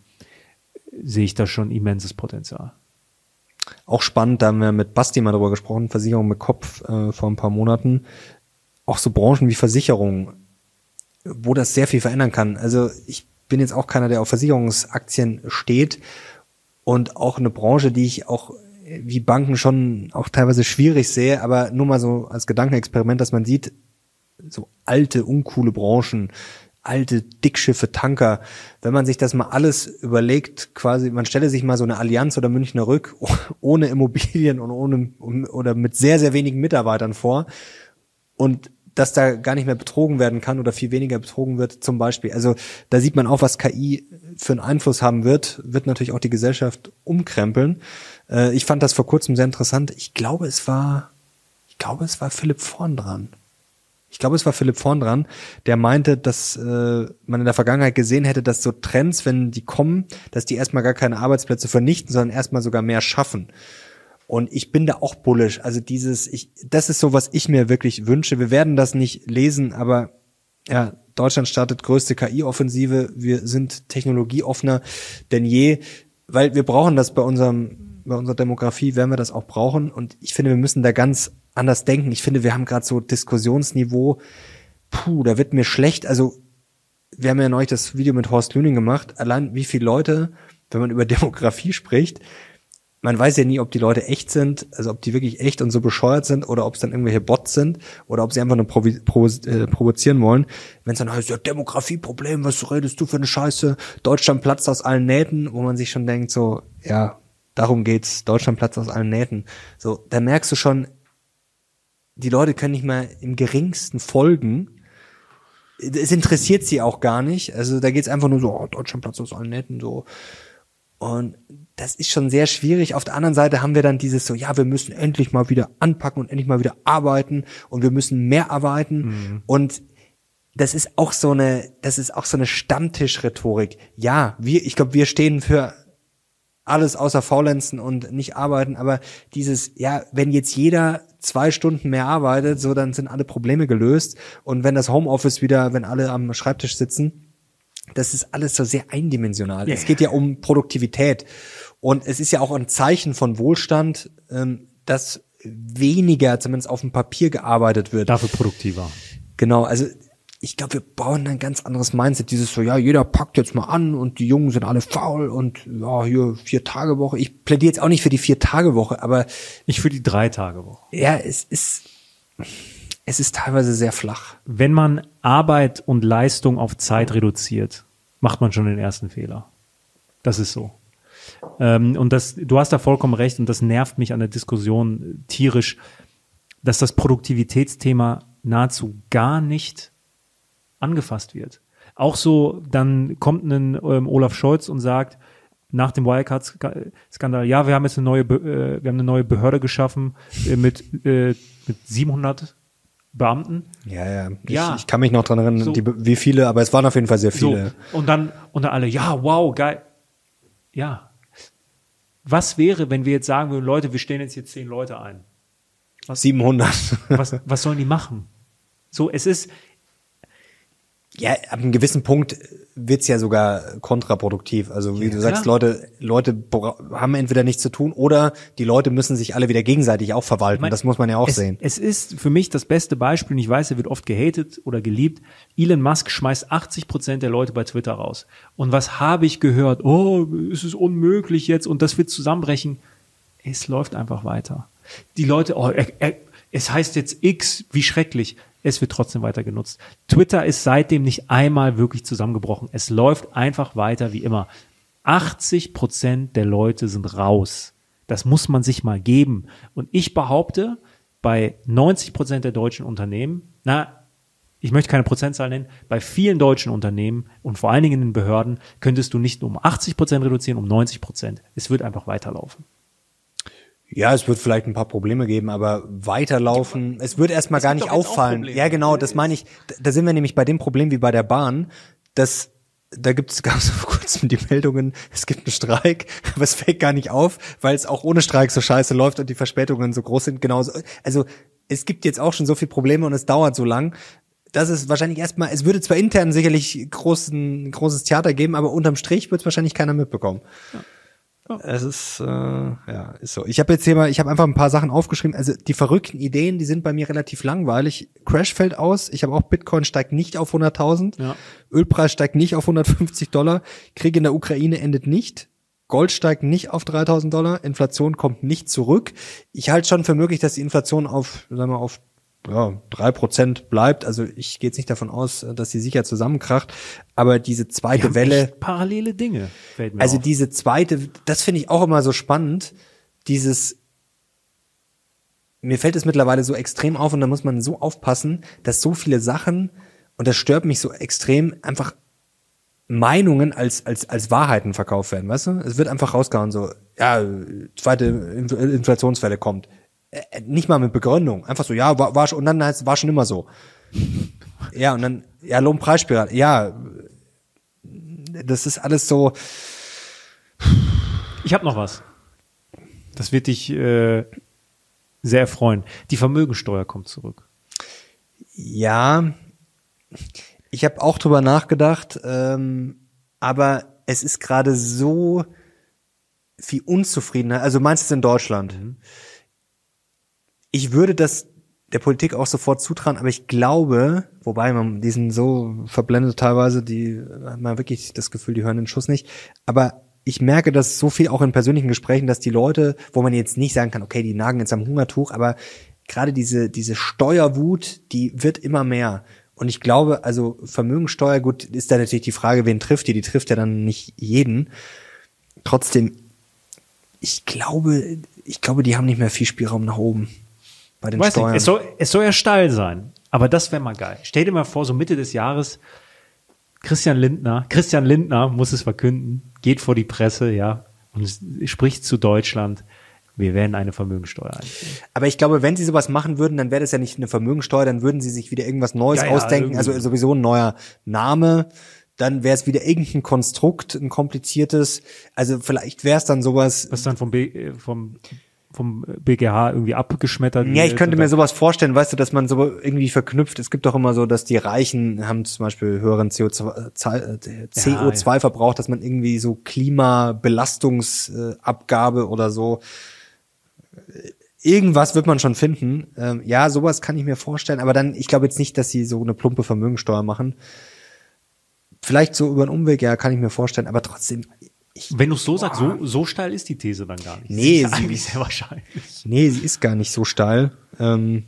sehe ich da schon immenses Potenzial. Auch spannend, da haben wir mit Basti mal drüber gesprochen, Versicherung mit Kopf äh, vor ein paar Monaten. Auch so Branchen wie Versicherung, wo das sehr viel verändern kann. Also ich bin jetzt auch keiner, der auf Versicherungsaktien steht. Und auch eine Branche, die ich auch wie Banken schon auch teilweise schwierig sehe, aber nur mal so als Gedankenexperiment, dass man sieht, so alte, uncoole Branchen, alte Dickschiffe, Tanker, wenn man sich das mal alles überlegt, quasi, man stelle sich mal so eine Allianz oder Münchner Rück ohne Immobilien und ohne oder mit sehr, sehr wenigen Mitarbeitern vor. Und dass da gar nicht mehr betrogen werden kann oder viel weniger betrogen wird, zum Beispiel. Also da sieht man auch, was KI für einen Einfluss haben wird, wird natürlich auch die Gesellschaft umkrempeln. Äh, ich fand das vor kurzem sehr interessant. Ich glaube, es war, ich glaube, es war Philipp Vorn dran. Ich glaube, es war Philipp Vorn dran, der meinte, dass äh, man in der Vergangenheit gesehen hätte, dass so Trends, wenn die kommen, dass die erstmal gar keine Arbeitsplätze vernichten, sondern erstmal sogar mehr schaffen. Und ich bin da auch bullisch. Also dieses, ich, das ist so, was ich mir wirklich wünsche. Wir werden das nicht lesen, aber ja, Deutschland startet größte KI-Offensive. Wir sind technologieoffener denn je, weil wir brauchen das bei unserem, bei unserer Demografie werden wir das auch brauchen. Und ich finde, wir müssen da ganz anders denken. Ich finde, wir haben gerade so Diskussionsniveau. Puh, da wird mir schlecht. Also, wir haben ja neulich das Video mit Horst Lüning gemacht. Allein wie viele Leute, wenn man über Demografie spricht, man weiß ja nie, ob die Leute echt sind, also ob die wirklich echt und so bescheuert sind oder ob es dann irgendwelche Bots sind oder ob sie einfach nur provo provo äh, provozieren wollen. Wenn es dann heißt, ja, Demografieproblem, was redest du für eine Scheiße? Deutschland platzt aus allen Nähten, wo man sich schon denkt, so, ja, darum geht's, Deutschland platzt aus allen Nähten. So, da merkst du schon, die Leute können nicht mal im geringsten folgen. Es interessiert sie auch gar nicht. Also da geht's einfach nur so, oh, Deutschland platzt aus allen Nähten, so. Und das ist schon sehr schwierig. Auf der anderen Seite haben wir dann dieses so, ja, wir müssen endlich mal wieder anpacken und endlich mal wieder arbeiten und wir müssen mehr arbeiten. Mhm. Und das ist auch so eine, das ist auch so eine Stammtischrhetorik. Ja, wir, ich glaube, wir stehen für alles außer Faulenzen und nicht arbeiten, aber dieses, ja, wenn jetzt jeder zwei Stunden mehr arbeitet, so dann sind alle Probleme gelöst. Und wenn das Homeoffice wieder, wenn alle am Schreibtisch sitzen, das ist alles so sehr eindimensional. Yeah. Es geht ja um Produktivität. Und es ist ja auch ein Zeichen von Wohlstand, ähm, dass weniger, zumindest auf dem Papier gearbeitet wird. Dafür produktiver. Genau, also ich glaube, wir bauen ein ganz anderes Mindset. Dieses so, ja, jeder packt jetzt mal an und die Jungen sind alle faul und ja, hier vier Tage Woche. Ich plädiere jetzt auch nicht für die vier Tage Woche, aber ich für die drei Tage Woche. Ja, es ist es ist teilweise sehr flach. Wenn man Arbeit und Leistung auf Zeit reduziert, macht man schon den ersten Fehler. Das ist so. Ähm, und das, du hast da vollkommen recht und das nervt mich an der Diskussion tierisch, dass das Produktivitätsthema nahezu gar nicht angefasst wird. Auch so, dann kommt ein ähm, Olaf Scholz und sagt, nach dem Wirecard-Skandal, ja, wir haben jetzt eine neue, äh, wir haben eine neue Behörde geschaffen äh, mit, äh, mit 700 Beamten. Ja, ja. Ich, Ja. ich kann mich noch dran erinnern, So. die, wie viele, aber es waren auf jeden Fall sehr viele. So. Und dann, und dann alle, ja, wow, geil. Ja. Was wäre, wenn wir jetzt sagen würden, Leute, wir stellen jetzt hier zehn Leute ein? 700. Was, was sollen die machen? So, es ist, Ja, ab einem gewissen Punkt wird's ja sogar kontraproduktiv. Also wie Ja, du sagst, klar. Leute, Leute haben entweder nichts zu tun oder die Leute müssen sich alle wieder gegenseitig auch verwalten. mein, das muss man ja auch es, sehen. Es ist für mich das beste Beispiel, und ich weiß, er wird oft gehatet oder geliebt. Elon Musk schmeißt 80 Prozent der Leute bei Twitter raus. Und was habe ich gehört? Oh, es ist unmöglich jetzt und das wird zusammenbrechen. Es läuft einfach weiter. Die Leute, oh, er, er, es heißt jetzt X, wie schrecklich. Es wird trotzdem weiter genutzt. Twitter ist seitdem nicht einmal wirklich zusammengebrochen. Es läuft einfach weiter wie immer. 80 Prozent der Leute sind raus. Das muss man sich mal geben. Und ich behaupte, bei 90 Prozent der deutschen Unternehmen, na, ich möchte keine Prozentzahl nennen, bei vielen deutschen Unternehmen und vor allen Dingen in den Behörden könntest du nicht um 80 Prozent reduzieren, um 90 Prozent. Es wird einfach weiterlaufen. Ja, es wird vielleicht ein paar Probleme geben, aber weiterlaufen, es wird erstmal gar gibt nicht auffallen. Ja, genau, das meine ich. Da- sind wir nämlich bei dem Problem wie bei der Bahn, dass da gibt's gab es vor kurzem die Meldungen, es gibt einen Streik, aber es fällt gar nicht auf, weil es auch ohne Streik so scheiße läuft und die Verspätungen so groß sind. Genauso, also es gibt jetzt auch schon so viele Probleme und es dauert so lang. Das ist wahrscheinlich erstmal, es würde zwar intern sicherlich großen, großes Theater geben, aber unterm Strich wird es wahrscheinlich keiner mitbekommen. Es ist, äh, ja, ist so. Ich habe jetzt hier mal, ich habe einfach ein paar Sachen aufgeschrieben. Also die verrückten Ideen, die sind bei mir relativ langweilig. Crash fällt aus. Ich habe auch Bitcoin steigt nicht auf 100.000. Ja. Ölpreis steigt nicht auf 150 Dollar. Krieg in der Ukraine endet nicht. Gold steigt nicht auf 3000 Dollar. Inflation kommt nicht zurück. Ich halte schon für möglich, dass die Inflation auf, sagen wir, auf ja, drei Prozent bleibt. Also ich gehe jetzt nicht davon aus, dass sie sicher zusammenkracht. Aber diese zweite haben Welle. parallele Dinge. Fällt mir Also auf. diese zweite, das finde ich auch immer so spannend, dieses, mir fällt es mittlerweile so extrem auf und da muss man so aufpassen, dass so viele Sachen, und das stört mich so extrem, einfach Meinungen als, als, als Wahrheiten verkauft werden, weißt du? Es wird einfach rausgehauen, so, ja, zweite Inf- Inflationswelle kommt. Äh, nicht mal mit Begründung. Einfach so, ja, war, war schon, und dann heißt war schon immer so. Ja, und dann, ja, Lohnpreisspirale, ja, das ist alles so, Ich habe noch was. Das wird dich äh, sehr erfreuen. Die Vermögensteuer kommt zurück. Ja, ich habe auch drüber nachgedacht, ähm, aber es ist gerade so viel Unzufriedenheit. Also meinst du es in Deutschland? Ich würde das der Politik auch sofort zutrauen, aber ich glaube, wobei man, die sind so verblendet teilweise, die hat man wirklich das Gefühl, die hören den Schuss nicht. Aber ich merke das so viel auch in persönlichen Gesprächen, dass die Leute, wo man jetzt nicht sagen kann, okay, die nagen jetzt am Hungertuch, aber gerade diese, diese Steuerwut, die wird immer mehr. Und ich glaube, also Vermögensteuer, gut, ist da natürlich die Frage, wen trifft die? Die trifft ja dann nicht jeden. Trotzdem, ich glaube, ich glaube, die haben nicht mehr viel Spielraum nach oben bei den Weiß Steuern. nicht, es soll, es soll ja steil sein. Aber das wäre mal geil. Stell dir mal vor, so Mitte des Jahres, Christian Lindner, Christian Lindner muss es verkünden, geht vor die Presse, ja, und spricht zu Deutschland, wir werden eine Vermögensteuer einführen. Aber ich glaube, wenn sie sowas machen würden, dann wäre das ja nicht eine Vermögensteuer, dann würden sie sich wieder irgendwas Neues Ja, ja, ausdenken, irgendwie. also sowieso ein neuer Name. Dann wäre es wieder irgendein Konstrukt, ein kompliziertes. Also vielleicht wäre es dann sowas. Was dann vom, B, äh, vom, vom BGH irgendwie abgeschmettert Ja, ich könnte mir sowas vorstellen, weißt du, dass man so irgendwie verknüpft. Es gibt doch immer so, dass die Reichen haben zum Beispiel höheren CO2, äh, CO2-Verbrauch, dass man irgendwie so Klimabelastungsabgabe oder so irgendwas wird man schon finden. Ähm, ja, sowas kann ich mir vorstellen, aber dann, ich glaube jetzt nicht, dass sie so eine plumpe Vermögensteuer machen. Vielleicht so über einen Umweg, ja, kann ich mir vorstellen, aber trotzdem, ich, Wenn du es so sagst, so, so steil ist die These dann gar nicht. Nee, das ist sie- eigentlich sehr wahrscheinlich. nee, sie ist gar nicht so steil. Ähm,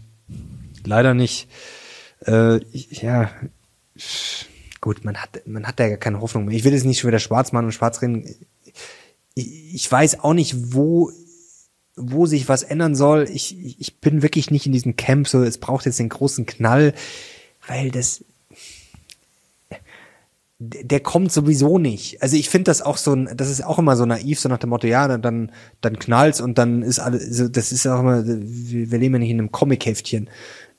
leider nicht. Äh, ich, ja, gut, man hat, man hat da ja keine Hoffnung mehr. Ich will jetzt nicht schon wieder schwarz machen und schwarz reden. Ich, ich weiß auch nicht, wo wo sich was ändern soll. Ich, ich bin wirklich nicht in diesem Camp, so es braucht jetzt den großen Knall, weil das der kommt sowieso nicht. Also ich finde das auch so, ein- das ist auch immer so naiv, so nach dem Motto, ja, dann- dann, knallt's und dann ist alles, so, das ist auch immer, wir leben ja nicht in einem Comic-Heftchen.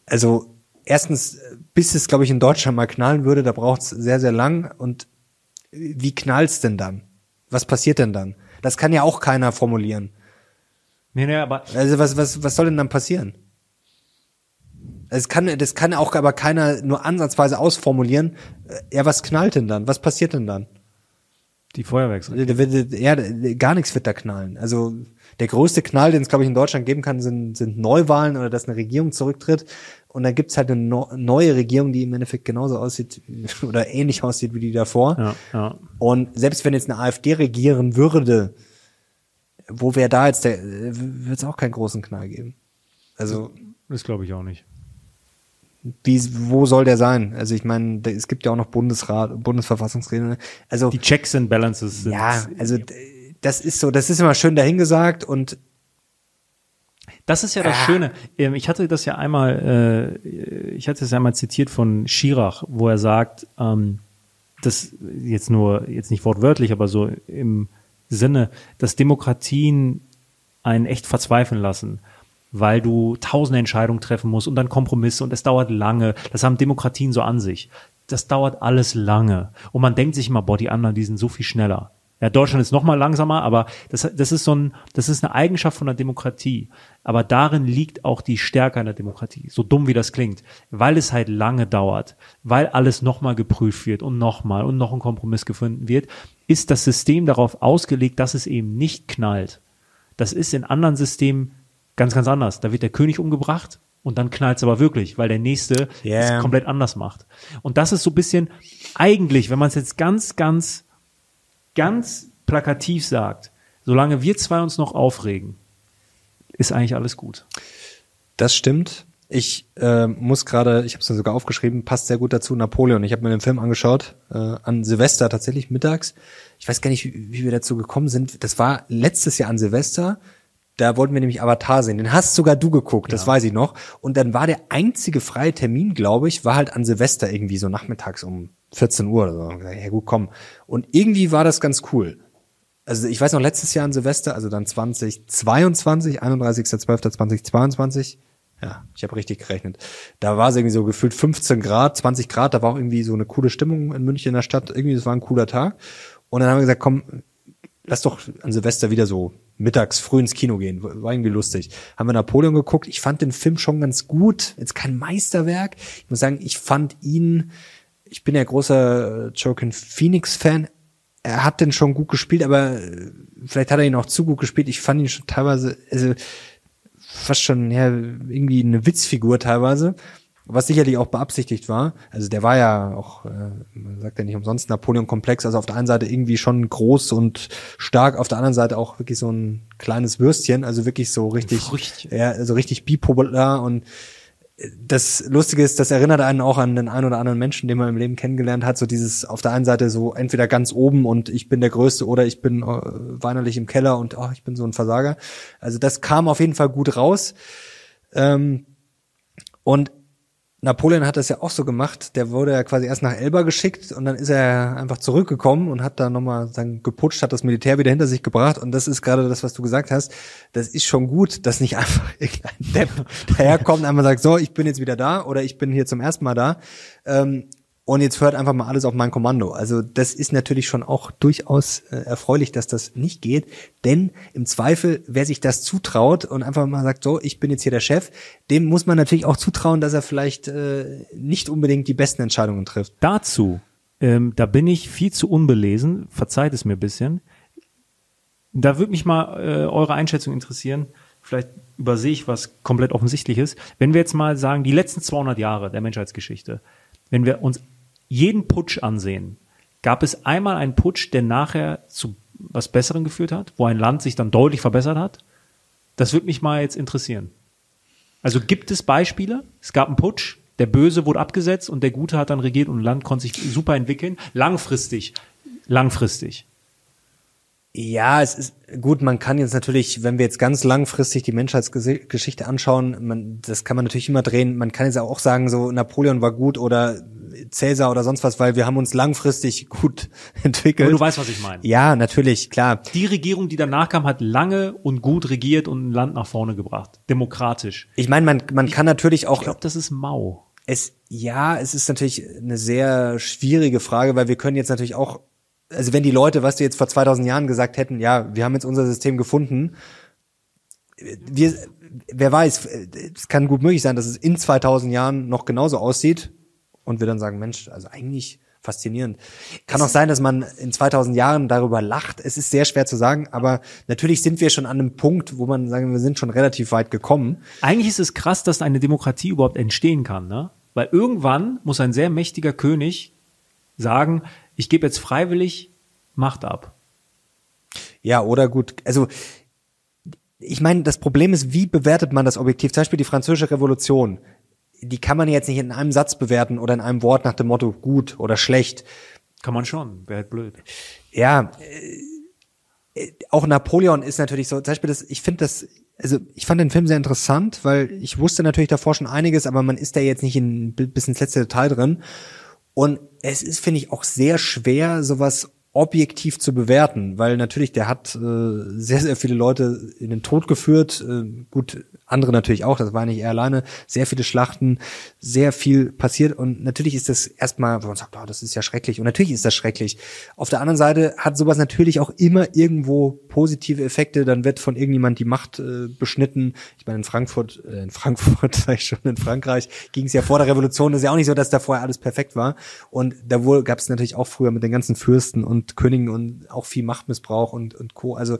Also erstens, bis es, glaube ich, in Deutschland mal knallen würde, da braucht es sehr, sehr lang. Und wie knallt's denn dann? Was passiert denn dann? Das kann ja auch keiner formulieren. Nee, nee, aber Also was, was, was soll denn dann passieren? Es kann, das kann auch aber keiner nur ansatzweise ausformulieren. Äh, Ja, was knallt denn dann? Was passiert denn dann? die Feuerwerksrakete. Ja, gar nichts wird da knallen. Also der größte Knall, den es, glaube ich, in Deutschland geben kann, sind, sind Neuwahlen oder dass eine Regierung zurücktritt. Und dann gibt's halt eine no neue Regierung, die im Endeffekt genauso aussieht oder ähnlich aussieht wie die davor. Ja, ja. Und selbst wenn jetzt eine AfD regieren würde, wo wäre da jetzt der, wird es auch keinen großen Knall geben. Also Das glaube ich auch nicht. Wie, wo soll der sein? Also ich meine, es gibt ja auch noch Bundesrat, Bundesverfassungsregeln. Also Die Checks and Balances sind ja, also das ist so, das ist immer schön dahingesagt und Das ist ja das Ah. Schöne. Ähm, Ich hatte das ja einmal, äh, ich hatte es ja einmal zitiert von Schirach, wo er sagt, ähm, das jetzt nur, jetzt nicht wortwörtlich, aber so im Sinne, dass Demokratien einen echt verzweifeln lassen, weil du tausende Entscheidungen treffen musst und dann Kompromisse und es dauert lange. Das haben Demokratien so an sich. Das dauert alles lange. Und man denkt sich immer, boah, die anderen, die sind so viel schneller. Ja, Deutschland ist noch mal langsamer, aber das, das ist so ein, das ist eine Eigenschaft von der Demokratie. Aber darin liegt auch die Stärke einer Demokratie. So dumm wie das klingt. Weil es halt lange dauert, weil alles noch mal geprüft wird und noch mal und noch ein Kompromiss gefunden wird, ist das System darauf ausgelegt, dass es eben nicht knallt. Das ist in anderen Systemen ganz, ganz anders. Da wird der König umgebracht und dann knallt es aber wirklich, weil der nächste Ja. es komplett anders macht. Und das ist so ein bisschen eigentlich, wenn man es jetzt ganz, ganz, ganz plakativ sagt, solange wir zwei uns noch aufregen, ist eigentlich alles gut. das stimmt. Ich äh, muss gerade, ich habe es mir sogar aufgeschrieben, passt sehr gut dazu, Napoleon. Ich habe mir den Film angeschaut, äh, an Silvester tatsächlich mittags. Ich weiß gar nicht, wie, wie wir dazu gekommen sind. Das war letztes Jahr an Silvester. Da wollten wir nämlich Avatar sehen. Den hast sogar du geguckt, das weiß ich noch. Und dann war der einzige freie Termin, glaube ich, war halt an Silvester irgendwie so nachmittags um 14 Uhr oder so. Und gesagt, Ja gut, komm. Und irgendwie war das ganz cool. Also ich weiß noch, letztes Jahr an Silvester, also dann 2022, 31.12.2022, ja, ich habe richtig gerechnet. Da war es irgendwie so gefühlt 15 Grad, 20 Grad, da war auch irgendwie so eine coole Stimmung in München in der Stadt. Irgendwie, das war ein cooler Tag. Und dann haben wir gesagt, komm, lass doch an Silvester wieder so mittags früh ins Kino gehen. War irgendwie lustig. Haben wir Napoleon geguckt. Ich fand den Film schon ganz gut. Jetzt kein Meisterwerk. Ich muss sagen, ich fand ihn, ich bin ja großer Joaquin Phoenix Fan. Er hat den schon gut gespielt, aber äh, vielleicht hat er ihn auch zu gut gespielt. Ich fand ihn schon teilweise, also fast schon ja, irgendwie eine Witzfigur teilweise, was sicherlich auch beabsichtigt war. Also der war ja auch, äh, man sagt ja nicht umsonst Napoleon-Komplex, also auf der einen Seite irgendwie schon groß und stark, auf der anderen Seite auch wirklich so ein kleines Würstchen, also wirklich so richtig, Früchtchen. ja, also richtig bipolar und das Lustige ist, das erinnert einen auch an den einen oder anderen Menschen, den man im Leben kennengelernt hat. So dieses auf der einen Seite so entweder ganz oben und ich bin der Größte oder ich bin äh, weinerlich im Keller und oh, ich bin so ein Versager. Also das kam auf jeden Fall gut raus. Ähm, und Napoleon hat das ja auch so gemacht. Der wurde ja quasi erst nach Elba geschickt und dann ist er einfach zurückgekommen und hat da nochmal dann geputscht, hat das Militär wieder hinter sich gebracht. Und das ist gerade das, was du gesagt hast. Das ist schon gut, dass nicht einfach irgendein Depp daherkommt und einmal sagt, so, ich bin jetzt wieder da oder ich bin hier zum ersten Mal da. Ähm, und jetzt hört einfach mal alles auf mein Kommando. Also das ist natürlich schon auch durchaus äh, erfreulich, dass das nicht geht. Denn im Zweifel, wer sich das zutraut und einfach mal sagt, so, ich bin jetzt hier der Chef, dem muss man natürlich auch zutrauen, dass er vielleicht äh, nicht unbedingt die besten Entscheidungen trifft. Dazu, ähm, da bin ich viel zu unbelesen, verzeiht es mir bisschen. Da würde mich mal äh, eure Einschätzung interessieren. Vielleicht übersehe ich was komplett offensichtliches. Wenn wir jetzt mal sagen, die letzten 200 Jahre der Menschheitsgeschichte, wenn wir uns jeden Putsch ansehen, gab es einmal einen Putsch, der nachher zu was Besserem geführt hat, wo ein Land sich dann deutlich verbessert hat? Das würde mich mal jetzt interessieren. Also gibt es Beispiele? Es gab einen Putsch, der Böse wurde abgesetzt und der Gute hat dann regiert und ein Land konnte sich super entwickeln. Langfristig. Langfristig. Ja, es ist gut, man kann jetzt natürlich, wenn wir jetzt ganz langfristig die Menschheitsgeschichte anschauen, man, das kann man natürlich immer drehen. Man kann jetzt auch sagen, so Napoleon war gut oder Cäsar oder sonst was, weil wir haben uns langfristig gut entwickelt. Aber du weißt, was ich meine. Ja, natürlich, klar. Die Regierung, die danach kam, hat lange und gut regiert und ein Land nach vorne gebracht. Demokratisch. Ich meine, man, man kann natürlich auch, Ich glaube, das ist mau. Es, ja, es ist natürlich eine sehr schwierige Frage, weil wir können jetzt natürlich auch, also wenn die Leute, was du jetzt vor 2000 Jahren gesagt hätten, ja, wir haben jetzt unser System gefunden, wir, wer weiß, es kann gut möglich sein, dass es in 2000 Jahren noch genauso aussieht und wir dann sagen, Mensch, also eigentlich faszinierend. Kann auch sein, dass man in 2000 Jahren darüber lacht. Es ist sehr schwer zu sagen, aber natürlich sind wir schon an einem Punkt, wo man sagen, wir sind schon relativ weit gekommen. Eigentlich ist es krass, dass eine Demokratie überhaupt entstehen kann, ne? Weil irgendwann muss ein sehr mächtiger König sagen, ich gebe jetzt freiwillig Macht ab. Ja, oder gut, also ich meine, das Problem ist, wie bewertet man das objektiv? Zum Beispiel die Französische Revolution. Die kann man jetzt nicht in einem Satz bewerten oder in einem Wort nach dem Motto gut oder schlecht. Kann man schon, wäre halt blöd. Ja, äh, auch Napoleon ist natürlich so, zum Beispiel das, ich finde das, also ich fand den Film sehr interessant, weil ich wusste natürlich davor schon einiges, aber man ist da jetzt nicht in, bis ins letzte Detail drin. Und es ist, finde ich, auch sehr schwer, sowas objektiv zu bewerten, weil natürlich der hat äh, sehr, sehr viele Leute in den Tod geführt. Äh, gut, andere natürlich auch, das war nicht er alleine. Sehr viele Schlachten, sehr viel passiert und natürlich ist das erstmal, wo man sagt, oh, das ist ja schrecklich und natürlich ist das schrecklich. Auf der anderen Seite hat sowas natürlich auch immer irgendwo positive Effekte, dann wird von irgendjemand die Macht äh, beschnitten. Ich meine, in Frankfurt, äh, in Frankfurt, sag ich schon, in Frankreich ging es ja vor der Revolution, das ist ja auch nicht so, dass da vorher alles perfekt war und da wohl gab es natürlich auch früher mit den ganzen Fürsten und und Königen und auch viel Machtmissbrauch und, und Co. Also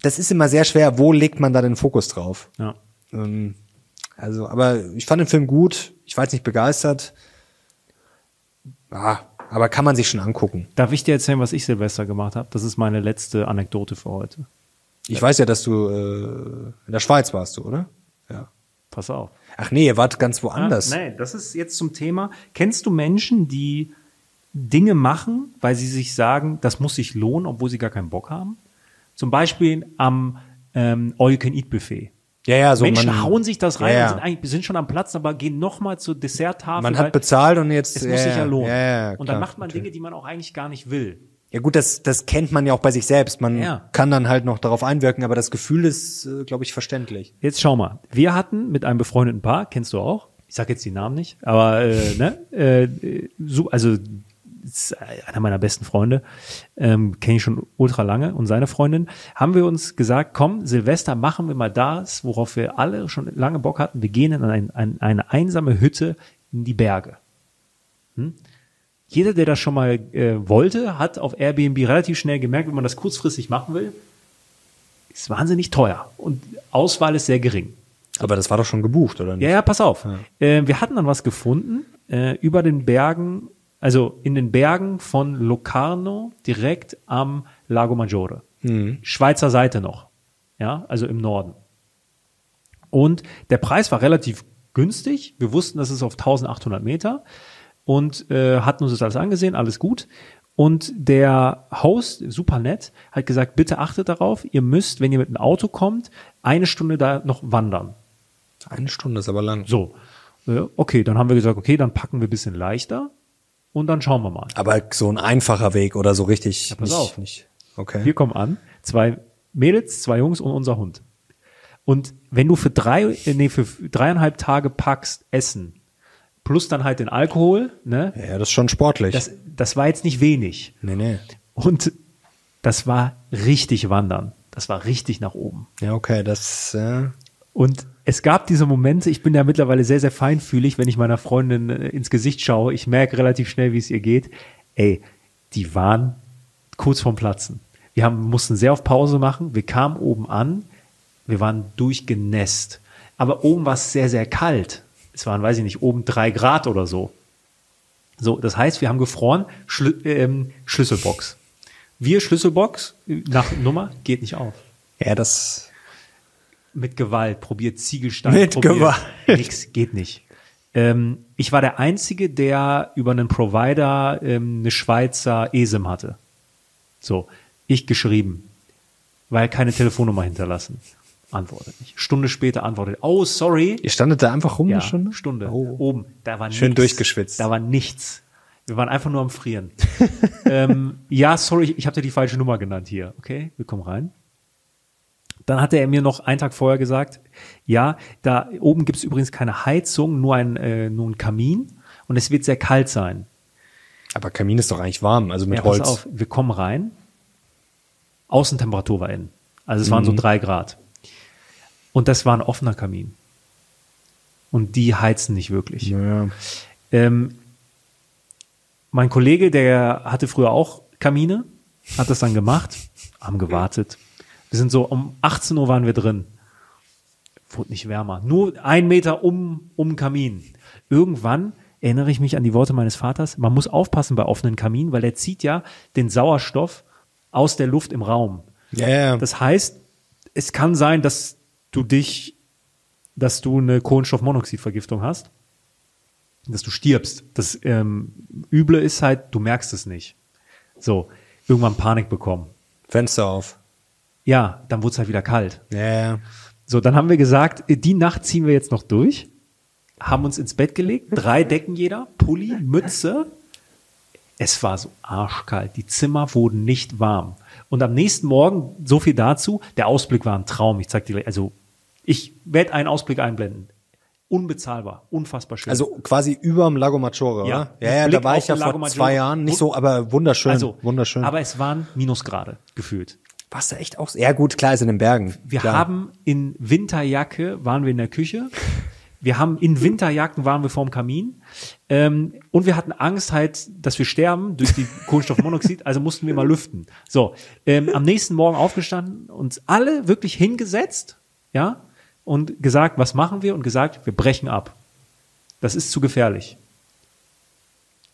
das ist immer sehr schwer, wo legt man da den Fokus drauf? Ja. Ähm, also, aber ich fand den Film gut, ich war jetzt nicht begeistert. Ja, aber kann man sich schon angucken. Darf ich dir erzählen, was ich Silvester gemacht habe? Das ist meine letzte Anekdote für heute. Ich weiß ja, dass du äh, in der Schweiz warst, du, oder? Ja. Pass auf. Ach nee, ihr wart ganz woanders. Ah, nee, das ist jetzt zum Thema. Kennst du Menschen, die Dinge machen, weil sie sich sagen, das muss sich lohnen, obwohl sie gar keinen Bock haben. Zum Beispiel am ähm, All-You-Can-Eat-Buffet. Ja, ja, so Menschen man, hauen sich das rein ja, ja. und sind, eigentlich, sind schon am Platz, aber gehen nochmal zur Desserttafel. Man hat bezahlt und jetzt es ja, muss sich ja lohnen. Ja, ja, und dann klar, macht man natürlich. Dinge, die man auch eigentlich gar nicht will. Ja gut, das, das kennt man ja auch bei sich selbst. Man Ja. kann dann halt noch darauf einwirken, aber das Gefühl ist, äh, glaube ich, verständlich. Jetzt schau mal. Wir hatten mit einem befreundeten Paar, kennst du auch, ich sag jetzt die Namen nicht, aber äh, ne, äh, so, also ist einer meiner besten Freunde, ähm, kenne ich schon ultra lange und seine Freundin, haben wir uns gesagt, komm, Silvester machen wir mal das, worauf wir alle schon lange Bock hatten. Wir gehen in ein, ein, eine einsame Hütte in die Berge. Hm? Jeder, der das schon mal äh, wollte, hat auf Airbnb relativ schnell gemerkt, wenn man das kurzfristig machen will, ist wahnsinnig teuer und Auswahl ist sehr gering. Aber das war doch schon gebucht, oder nicht? Ja, ja, pass auf. Äh, wir hatten dann was gefunden äh, über den Bergen, also in den Bergen von Locarno direkt am Lago Maggiore. Schweizer Seite noch. Ja, also im Norden. Und der Preis war relativ günstig. Wir wussten, das ist auf 1800 Meter und äh, hatten uns das alles angesehen, alles gut. Und der Host, super nett, hat gesagt, bitte achtet darauf, ihr müsst, wenn ihr mit einem Auto kommt, eine Stunde da noch wandern. Eine Stunde ist aber lang. So, äh, okay, dann haben wir gesagt, okay, dann packen wir ein bisschen leichter und dann schauen wir mal. Aber so ein einfacher Weg oder so richtig. pass nicht, auf. Nicht. Okay. Wir kommen an, zwei Mädels, zwei Jungs und unser Hund. Und wenn du für drei, äh, nee, für dreieinhalb Tage packst Essen, plus dann halt den Alkohol, ne, ja, das ist schon sportlich. das, das war jetzt nicht wenig. nee, nee. Und das war richtig wandern. Das war richtig nach oben. Ja, okay, das, äh, Und es gab diese Momente, ich bin ja mittlerweile sehr, sehr feinfühlig, wenn ich meiner Freundin äh, ins Gesicht schaue. Ich merke relativ schnell, wie es ihr geht. Ey, die waren kurz vorm Platzen. Wir haben, mussten sehr auf Pause machen. Wir kamen oben an. Wir waren durchgenässt. Aber oben war es sehr, sehr kalt. Es waren, weiß ich nicht, oben drei Grad oder so. So, das heißt, wir haben gefroren, Schlü ähm, Schlüsselbox. Wir Schlüsselbox, nach Nummer, geht nicht auf. ja, das, Mit Gewalt, probiert Ziegelstein. Mit probiert, Gewalt. Nix, geht nicht. Ähm, ich war der Einzige, der über einen Provider ähm, eine Schweizer ESIM hatte. So, ich geschrieben, weil keine Telefonnummer hinterlassen. Antwortet nicht. Stunde später antwortet, oh, sorry. ihr standet da einfach rum Ja, eine Stunde? Stunde. Oh. Oben. Da war Schön nichts. durchgeschwitzt. Da war nichts. Wir waren einfach nur am Frieren. ähm, ja, sorry, ich, ich habe dir die falsche Nummer genannt hier. Okay, wir kommen rein. Dann hatte er mir noch einen Tag vorher gesagt, ja, da oben gibt's übrigens keine Heizung, nur ein, äh, nur ein Kamin und es wird sehr kalt sein. Aber Kamin ist doch eigentlich warm, also mit Ja, pass Holz. auf, wir kommen rein. Außentemperatur war innen. Also es waren so drei Grad. Und das war ein offener Kamin. Und die heizen nicht wirklich. Ja. Ähm, mein Kollege, der hatte früher auch Kamine, hat das dann gemacht, haben gewartet. Wir sind so um 18 Uhr waren wir drin. Wurde nicht wärmer. Nur ein Meter um, um Kamin. Irgendwann erinnere ich mich an die Worte meines Vaters. Man muss aufpassen bei offenen Kaminen, weil der zieht ja den Sauerstoff aus der Luft im Raum. Ja, ja. Das heißt, es kann sein, dass du dich, dass du eine Kohlenstoffmonoxidvergiftung hast, dass du stirbst. Das ähm, Üble ist halt, du merkst es nicht. So, irgendwann Panik bekommen. Fenster auf. Ja, dann wurde es halt wieder kalt. Ja. So, dann haben wir gesagt, die Nacht ziehen wir jetzt noch durch, haben uns ins Bett gelegt, drei Decken jeder, Pulli, Mütze. Es war so arschkalt. Die Zimmer wurden nicht warm. Und am nächsten Morgen, so viel dazu, der Ausblick war ein Traum. Ich zeig dir, also ich werde einen Ausblick einblenden. Unbezahlbar, unfassbar schön. Also quasi überm Lago Maggiore, Ja, oder? Ja, ja, Blick da war ich ja vor Maggiore. zwei Jahren. Nicht so, aber wunderschön. also, wunderschön. Aber es waren Minusgrade gefühlt. Warst du echt auch? Ja, gut, klar, ist in den Bergen. Wir klar. haben in Winterjacke waren wir in der Küche. Wir haben in Winterjacken waren wir vorm Kamin. Ähm, und wir hatten Angst halt, dass wir sterben durch die Kohlenstoffmonoxid, also mussten wir mal lüften. So, ähm, am nächsten Morgen aufgestanden, uns alle wirklich hingesetzt, ja, und gesagt, was machen wir? Und gesagt, wir brechen ab. Das ist zu gefährlich.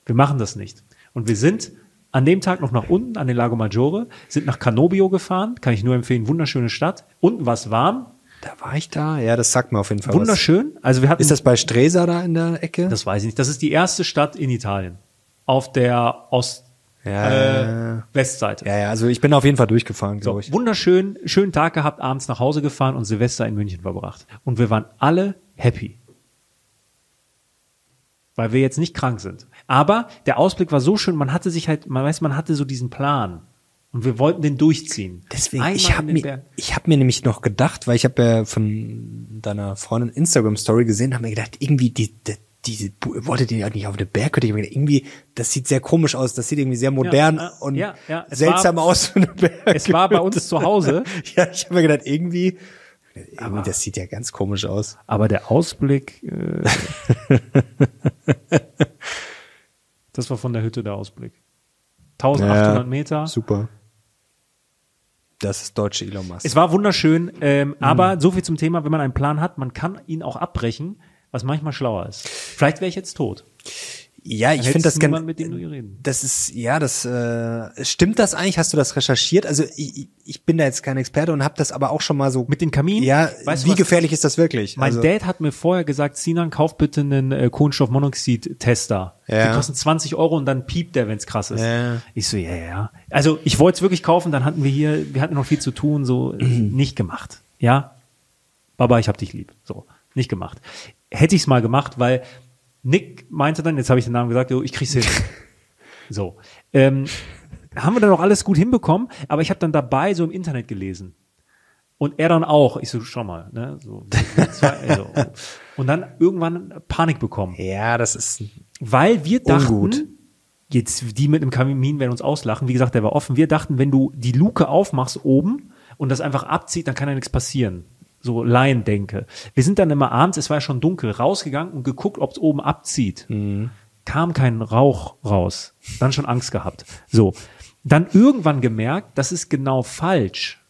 Wir machen das nicht. Und wir sind an dem Tag noch nach unten an den Lago Maggiore, sind nach Canobio gefahren, kann ich nur empfehlen, wunderschöne Stadt. Unten war es warm, Da war ich da? Ja, das sagt mir auf jeden Fall wunderschön. Also wir was. hatten, Ist das bei Stresa da in der Ecke? das weiß ich nicht, das ist die erste Stadt in Italien. Auf der Ost, Ja, äh, Westseite. ja, ja, also ich bin auf jeden Fall durchgefahren, So, glaube ich. wunderschön, schönen Tag gehabt, abends nach Hause gefahren und Silvester in München verbracht. Und wir waren alle happy. Weil wir jetzt nicht krank sind. Aber der Ausblick war so schön, man hatte sich halt, man weiß, man hatte so diesen Plan. Und wir wollten den durchziehen. Deswegen, Einmal ich habe den mir, ich hab mir nämlich noch gedacht, weil ich habe ja von deiner Freundin Instagram Story gesehen, habe mir gedacht, irgendwie die, die diese wolltet ihr ja nicht auf den Berg, ich mir gedacht, irgendwie, das sieht sehr komisch aus, das sieht irgendwie sehr modern Ja, äh, und ja, ja, seltsam war- aus eine. Es war bei uns zu Hause. ja, ich habe mir gedacht, irgendwie, irgendwie das sieht ja ganz komisch aus. Aber der Ausblick, äh, das war von der Hütte der Ausblick. 1800 Meter. Super. Das ist deutsche Elon Musk. Es war wunderschön, ähm, Mhm. aber so viel zum Thema, wenn man einen Plan hat, man kann ihn auch abbrechen, was manchmal schlauer ist. Vielleicht wäre ich jetzt tot. Ja, ich finde das ganz, mit dem du hier reden. Das ist, ja, das äh, stimmt das eigentlich? Hast du das recherchiert? Also ich, ich bin da jetzt kein Experte und habe das aber auch schon mal so Mit den Kaminen? Ja, Weißt wie was? gefährlich ist das wirklich? Mein also, Dad hat mir vorher gesagt, Sinan, kauf bitte einen äh, Kohlenstoffmonoxid-Tester. Ja. Die kosten 20 Euro und dann piept der, wenn's krass ist. Ja. Ich so, ja, ja, ja. Also ich wollte es wirklich kaufen, dann hatten wir hier, wir hatten noch viel zu tun, so äh, nicht gemacht. Ja, Baba, ich hab dich lieb. So, nicht gemacht. Hätte ich's mal gemacht, weil Nick meinte dann, jetzt habe ich den Namen gesagt, jo, ich krieg's hin. so. Ähm, haben wir dann auch alles gut hinbekommen, aber ich habe dann dabei so im Internet gelesen. Und er dann auch. Ich so, schau mal, ne? So, zwei, also. Und dann irgendwann Panik bekommen. ja, das ist Weil wir dachten, Ungut. jetzt die mit dem Kamin werden uns auslachen. Wie gesagt, der war offen. Wir dachten, wenn du die Luke aufmachst oben und das einfach abzieht, dann kann ja nichts passieren. So Laien denke. Wir sind dann immer abends, es war ja schon dunkel, rausgegangen und geguckt, ob es oben abzieht. Kam kein Rauch raus. Dann schon Angst gehabt. So. Dann irgendwann gemerkt, das ist genau falsch,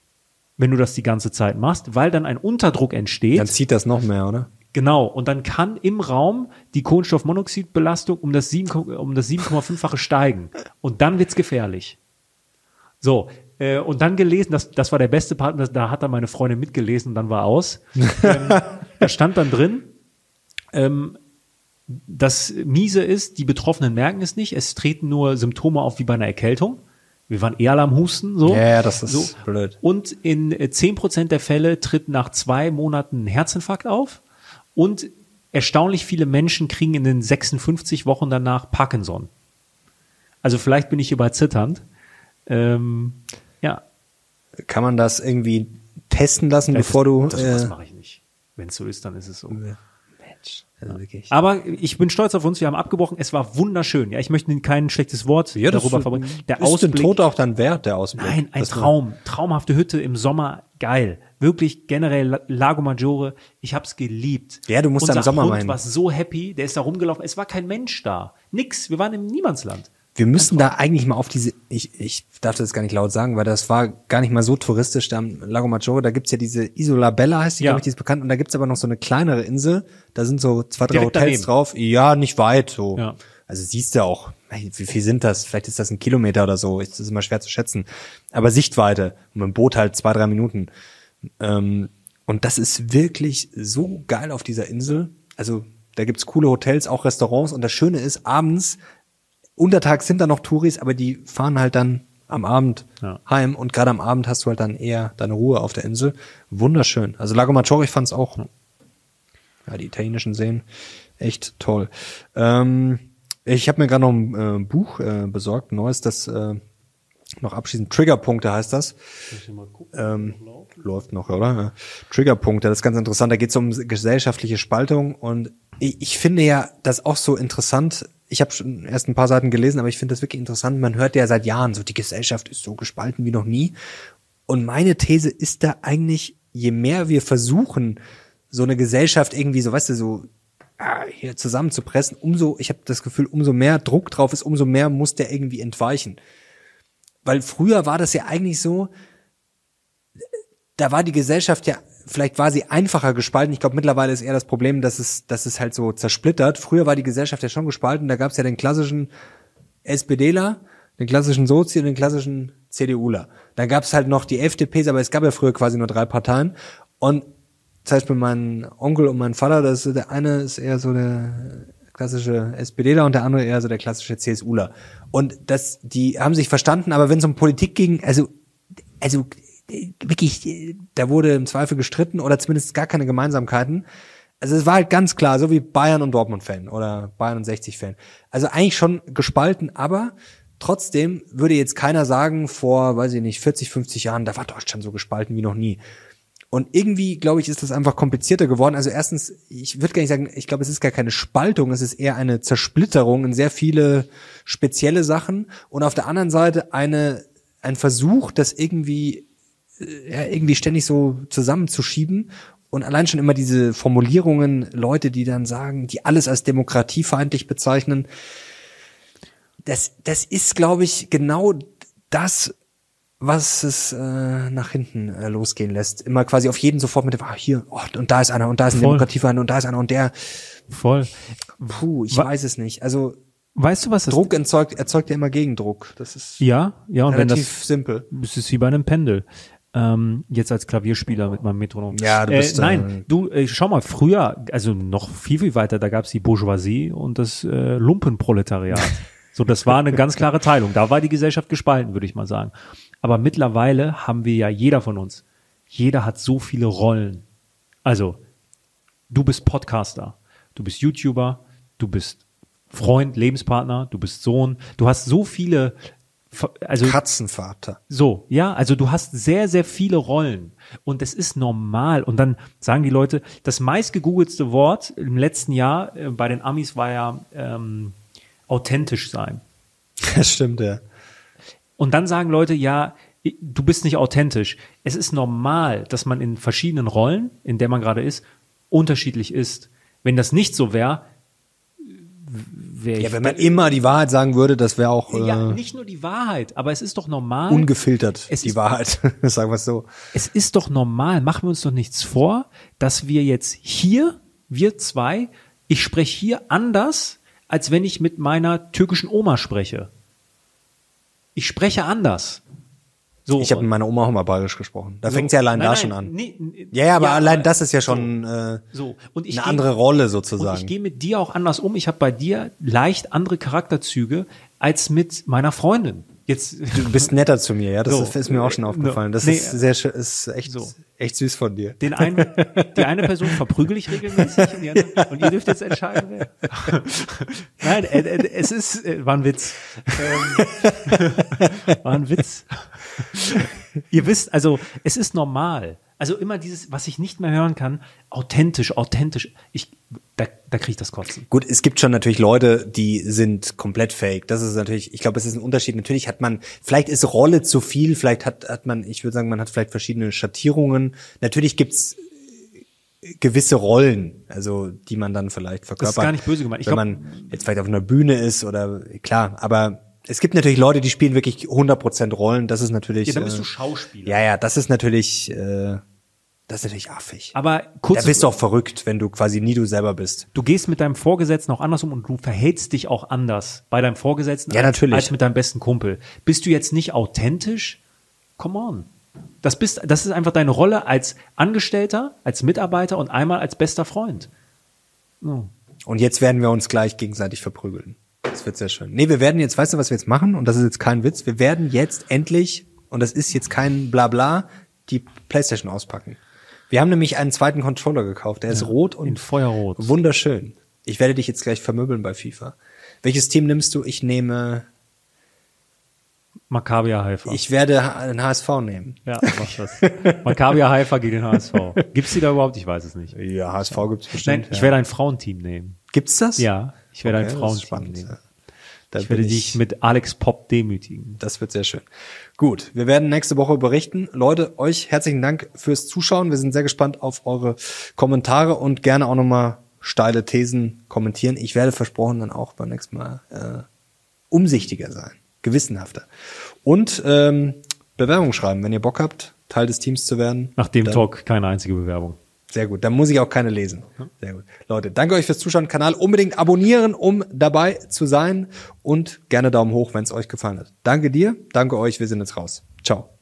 wenn du das die ganze Zeit machst, weil dann ein Unterdruck entsteht. dann zieht das noch mehr, oder? Genau, und dann kann im Raum die Kohlenstoffmonoxidbelastung um das 7, um das 7,5-fache steigen. Und dann wird's gefährlich. So, äh, und dann gelesen, das, das war der beste Part, das, da hat dann meine Freundin mitgelesen und dann war aus. ähm, da stand dann drin, ähm, das Miese ist, die Betroffenen merken es nicht, es treten nur Symptome auf wie bei einer Erkältung. Wir waren eher am Husten, so. Ja, ja, das ist so. blöd. Und in äh, 10% der Fälle tritt nach zwei Monaten ein Herzinfarkt auf. Und erstaunlich viele Menschen kriegen in den 56 Wochen danach Parkinson. Also vielleicht bin ich hierbei zitternd. Ähm, Kann man das irgendwie testen lassen, Das- bevor du. Das, das Äh, mache ich nicht. Wenn es so ist, dann ist es so. Mensch, also wirklich. Aber ich bin stolz auf uns. Wir haben abgebrochen. Es war wunderschön. Ja, ich möchte kein schlechtes Wort Ja, darüber verbringen. Der ist den Ausblick. Tod auch dann wert, der Ausblick. Nein, ein Das- Traum. Traumhafte Hütte im Sommer. Geil. Wirklich generell La- Lago Maggiore. Ich hab's geliebt. Ja, du musst Unser da im Sommer Hund hin. war so happy. Der ist da rumgelaufen. Es war kein Mensch da. Nix. Wir waren im Niemandsland. Wir müssen da eigentlich mal auf diese, ich, ich darf das gar nicht laut sagen, weil das war gar nicht mal so touristisch da am Lago Maggiore. Da gibt's ja diese Isola Bella, heißt die, Ja. glaube ich, die ist bekannt. Und da gibt's aber noch so eine kleinere Insel. Da sind so zwei, drei Direkt Hotels daneben. drauf. Ja, nicht weit so. Ja. Also siehst du auch, wie viel sind das? Vielleicht ist das ein Kilometer oder so. Das ist immer schwer zu schätzen. Aber Sichtweite. Und mit dem Boot halt zwei, drei Minuten. Ähm, und das ist wirklich so geil auf dieser Insel. Also da gibt's coole Hotels, auch Restaurants. Und das Schöne ist, abends untertags sind da noch Touris, aber die fahren halt dann am Abend Ja. heim und gerade am Abend hast du halt dann eher deine Ruhe auf der Insel. Wunderschön. Also Lago Maggiore, ich fand's auch. Ja, die italienischen Seen, echt toll. Ähm, ich habe mir gerade noch ein äh, Buch äh, besorgt, neues, das äh, noch abschließend Triggerpunkte heißt das. Ähm, läuft noch, oder? Ja. Triggerpunkte, das ist ganz interessant. Da geht es um gesellschaftliche Spaltung und ich, ich finde ja das auch so interessant. Ich habe schon erst ein paar Seiten gelesen, aber ich finde das wirklich interessant. Man hört ja seit Jahren so, die Gesellschaft ist so gespalten wie noch nie. Und meine These ist da eigentlich, je mehr wir versuchen, so eine Gesellschaft irgendwie so, weißt du, so ah, hier zusammenzupressen, umso, ich habe das Gefühl, umso mehr Druck drauf ist, umso mehr muss der irgendwie entweichen. Weil früher war das ja eigentlich so, da war die Gesellschaft ja, vielleicht war sie einfacher gespalten. Ich glaube, mittlerweile ist eher das Problem, dass es, dass es halt so zersplittert. Früher war die Gesellschaft ja schon gespalten. Da gab es ja den klassischen SPDler, den klassischen Sozi und den klassischen CDUler. Dann gab es halt noch die FDPs, aber es gab ja früher quasi nur drei Parteien. Und zum Beispiel mein Onkel und mein Vater, das der eine ist eher so der klassische SPDler und der andere eher so der klassische CSUler. Und das, die haben sich verstanden, aber wenn es um Politik ging, also, also wirklich, da wurde im Zweifel gestritten oder zumindest gar keine Gemeinsamkeiten. Also es war halt ganz klar, so wie Bayern und Dortmund-Fan oder Bayern und 60-Fan. Also eigentlich schon gespalten, aber trotzdem würde jetzt keiner sagen, vor, weiß ich nicht, 40, 50 Jahren, da war Deutschland so gespalten wie noch nie. Und irgendwie, glaube ich, ist das einfach komplizierter geworden. Also erstens, ich würde gar nicht sagen, ich glaube, es ist gar keine Spaltung, es ist eher eine Zersplitterung in sehr viele spezielle Sachen. Und auf der anderen Seite eine, ein Versuch, das irgendwie, ja, irgendwie ständig so zusammenzuschieben. Und allein schon immer diese Formulierungen, Leute, die dann sagen, die alles als demokratiefeindlich bezeichnen, das, das ist, glaube ich, genau das, was es äh, nach hinten äh, losgehen lässt. Immer quasi auf jeden sofort mit dem, ah, hier, oh, und da ist einer, und da ist ein Voll. Demokratiefeind, und da ist einer, und der, Voll. puh, ich Wa- weiß es nicht. Also Weißt du, was das Druck erzeugt, erzeugt ja immer Gegendruck. Das ist Ja, ja, und wenn relativ das, simpel. es ist wie bei einem Pendel. Ähm, jetzt als Klavierspieler mit meinem Metronom. Ja, du bist, äh, Nein, äh, du, äh, schau mal, früher, also noch viel, viel weiter, da gab's die Bourgeoisie und das äh, Lumpenproletariat. so, das war eine ganz klare Teilung. Da war die Gesellschaft gespalten, würde ich mal sagen. Aber mittlerweile haben wir ja jeder von uns, jeder hat so viele Rollen. Also, du bist Podcaster, du bist YouTuber, du bist Freund, Lebenspartner, du bist Sohn, du hast so viele, also Katzenvater. so, ja, also du hast sehr, sehr viele Rollen und das ist normal. Und dann sagen die Leute, das meistgegoogelste Wort im letzten Jahr äh, bei den Amis war ja ähm, authentisch sein. Das stimmt, ja. Und dann sagen Leute, ja, du bist nicht authentisch. Es ist normal, dass man in verschiedenen Rollen, in der man gerade ist, unterschiedlich ist. Wenn das nicht so wäre, wäre ich Ja, wenn man immer die Wahrheit sagen würde, das wäre auch ja, äh, nicht nur die Wahrheit, aber es ist doch normal. ungefiltert, Es die ist- Wahrheit. sagen wir es so. es ist doch normal, machen wir uns doch nichts vor, dass wir jetzt hier, wir zwei, ich spreche hier anders, als wenn ich mit meiner türkischen Oma spreche. Ich spreche anders. So, Ich habe mit meiner Oma auch mal bayerisch gesprochen. Da fängt's ja allein Nein, da nein, schon an. nee, nee, Ja, ja, aber allein aber- das ist ja schon äh, so. Und ich eine geh- andere Rolle Und sozusagen. ich gehe mit dir auch anders um. Ich habe bei dir leicht andere Charakterzüge als mit meiner Freundin. Jetzt Du bist netter zu mir, ja, das So. ist, ist mir auch schon aufgefallen. Das Nee. ist sehr schön, ist echt, So. echt süß von dir. Den einen, die eine Person verprügel ich regelmäßig und, die andere, und ihr dürft jetzt entscheiden, wer. Nein, äh, äh, es ist, äh, war ein Witz. Ähm, war ein Witz. Ihr wisst, also es ist normal. Also immer dieses, was ich nicht mehr hören kann, authentisch, authentisch. Ich, da, da kriege ich das Kotzen. Gut, es gibt schon natürlich Leute, die sind komplett fake. Das ist natürlich, ich glaube, es ist ein Unterschied. Natürlich hat man, vielleicht ist Rolle zu viel, vielleicht hat, hat man, ich würde sagen, man hat vielleicht verschiedene Schattierungen. Natürlich gibt's gewisse Rollen, also die man dann vielleicht verkörpert. Das ist gar nicht böse gemeint. Ich wenn glaub, man jetzt vielleicht auf einer Bühne ist oder klar, aber es gibt natürlich Leute, die spielen wirklich 100% Rollen. Das ist natürlich. Ja, dann bist äh, du Schauspieler. Ja, ja, das ist natürlich, äh, das ist natürlich affig. Aber kurz. Da bist du auch verrückt, wenn du quasi nie du selber bist. Du gehst mit deinem Vorgesetzten auch anders um und du verhältst dich auch anders bei deinem Vorgesetzten ja, natürlich. als mit deinem besten Kumpel. Bist du jetzt nicht authentisch? Come on. Das, bist, das ist einfach deine Rolle als Angestellter, als Mitarbeiter und einmal als bester Freund. Oh. Und jetzt werden wir uns gleich gegenseitig verprügeln. Das wird sehr schön. Nee, wir werden jetzt, weißt du, was wir jetzt machen? Und das ist jetzt kein Witz. Wir werden jetzt endlich, und das ist jetzt kein Blabla, die Playstation auspacken. Wir haben nämlich einen zweiten Controller gekauft. Der ist ja, rot und Feuerrot. Wunderschön. Ich werde dich jetzt gleich vermöbeln bei FIFA. Welches Team nimmst du? Ich nehme Maccabia Haifa. Ich werde einen HSV nehmen. Ja, mach das. Maccabia Haifa gegen den HSV. Gibt's die da überhaupt? Ich weiß es nicht. Ja, HSV gibt's bestimmt. Nein, ich werde ein Frauenteam nehmen. Gibt's das? Ja, ich werde okay, ein Frauenteam nehmen. Da ich werde ich, dich mit Alex Pop demütigen. Das wird sehr schön. Gut, wir werden nächste Woche berichten. Leute, euch herzlichen Dank fürs Zuschauen. Wir sind sehr gespannt auf eure Kommentare und gerne auch nochmal steile Thesen kommentieren. Ich werde versprochen dann auch beim nächsten Mal äh, umsichtiger sein gewissenhafter. Und ähm, Bewerbung schreiben, wenn ihr Bock habt, Teil des Teams zu werden. Nach dem Talk keine einzige Bewerbung. Sehr gut, dann muss ich auch keine lesen. Sehr gut. Leute, danke euch fürs Zuschauen. Kanal unbedingt abonnieren, um dabei zu sein. Und gerne Daumen hoch, wenn es euch gefallen hat. Danke dir, danke euch, wir sind jetzt raus. Ciao.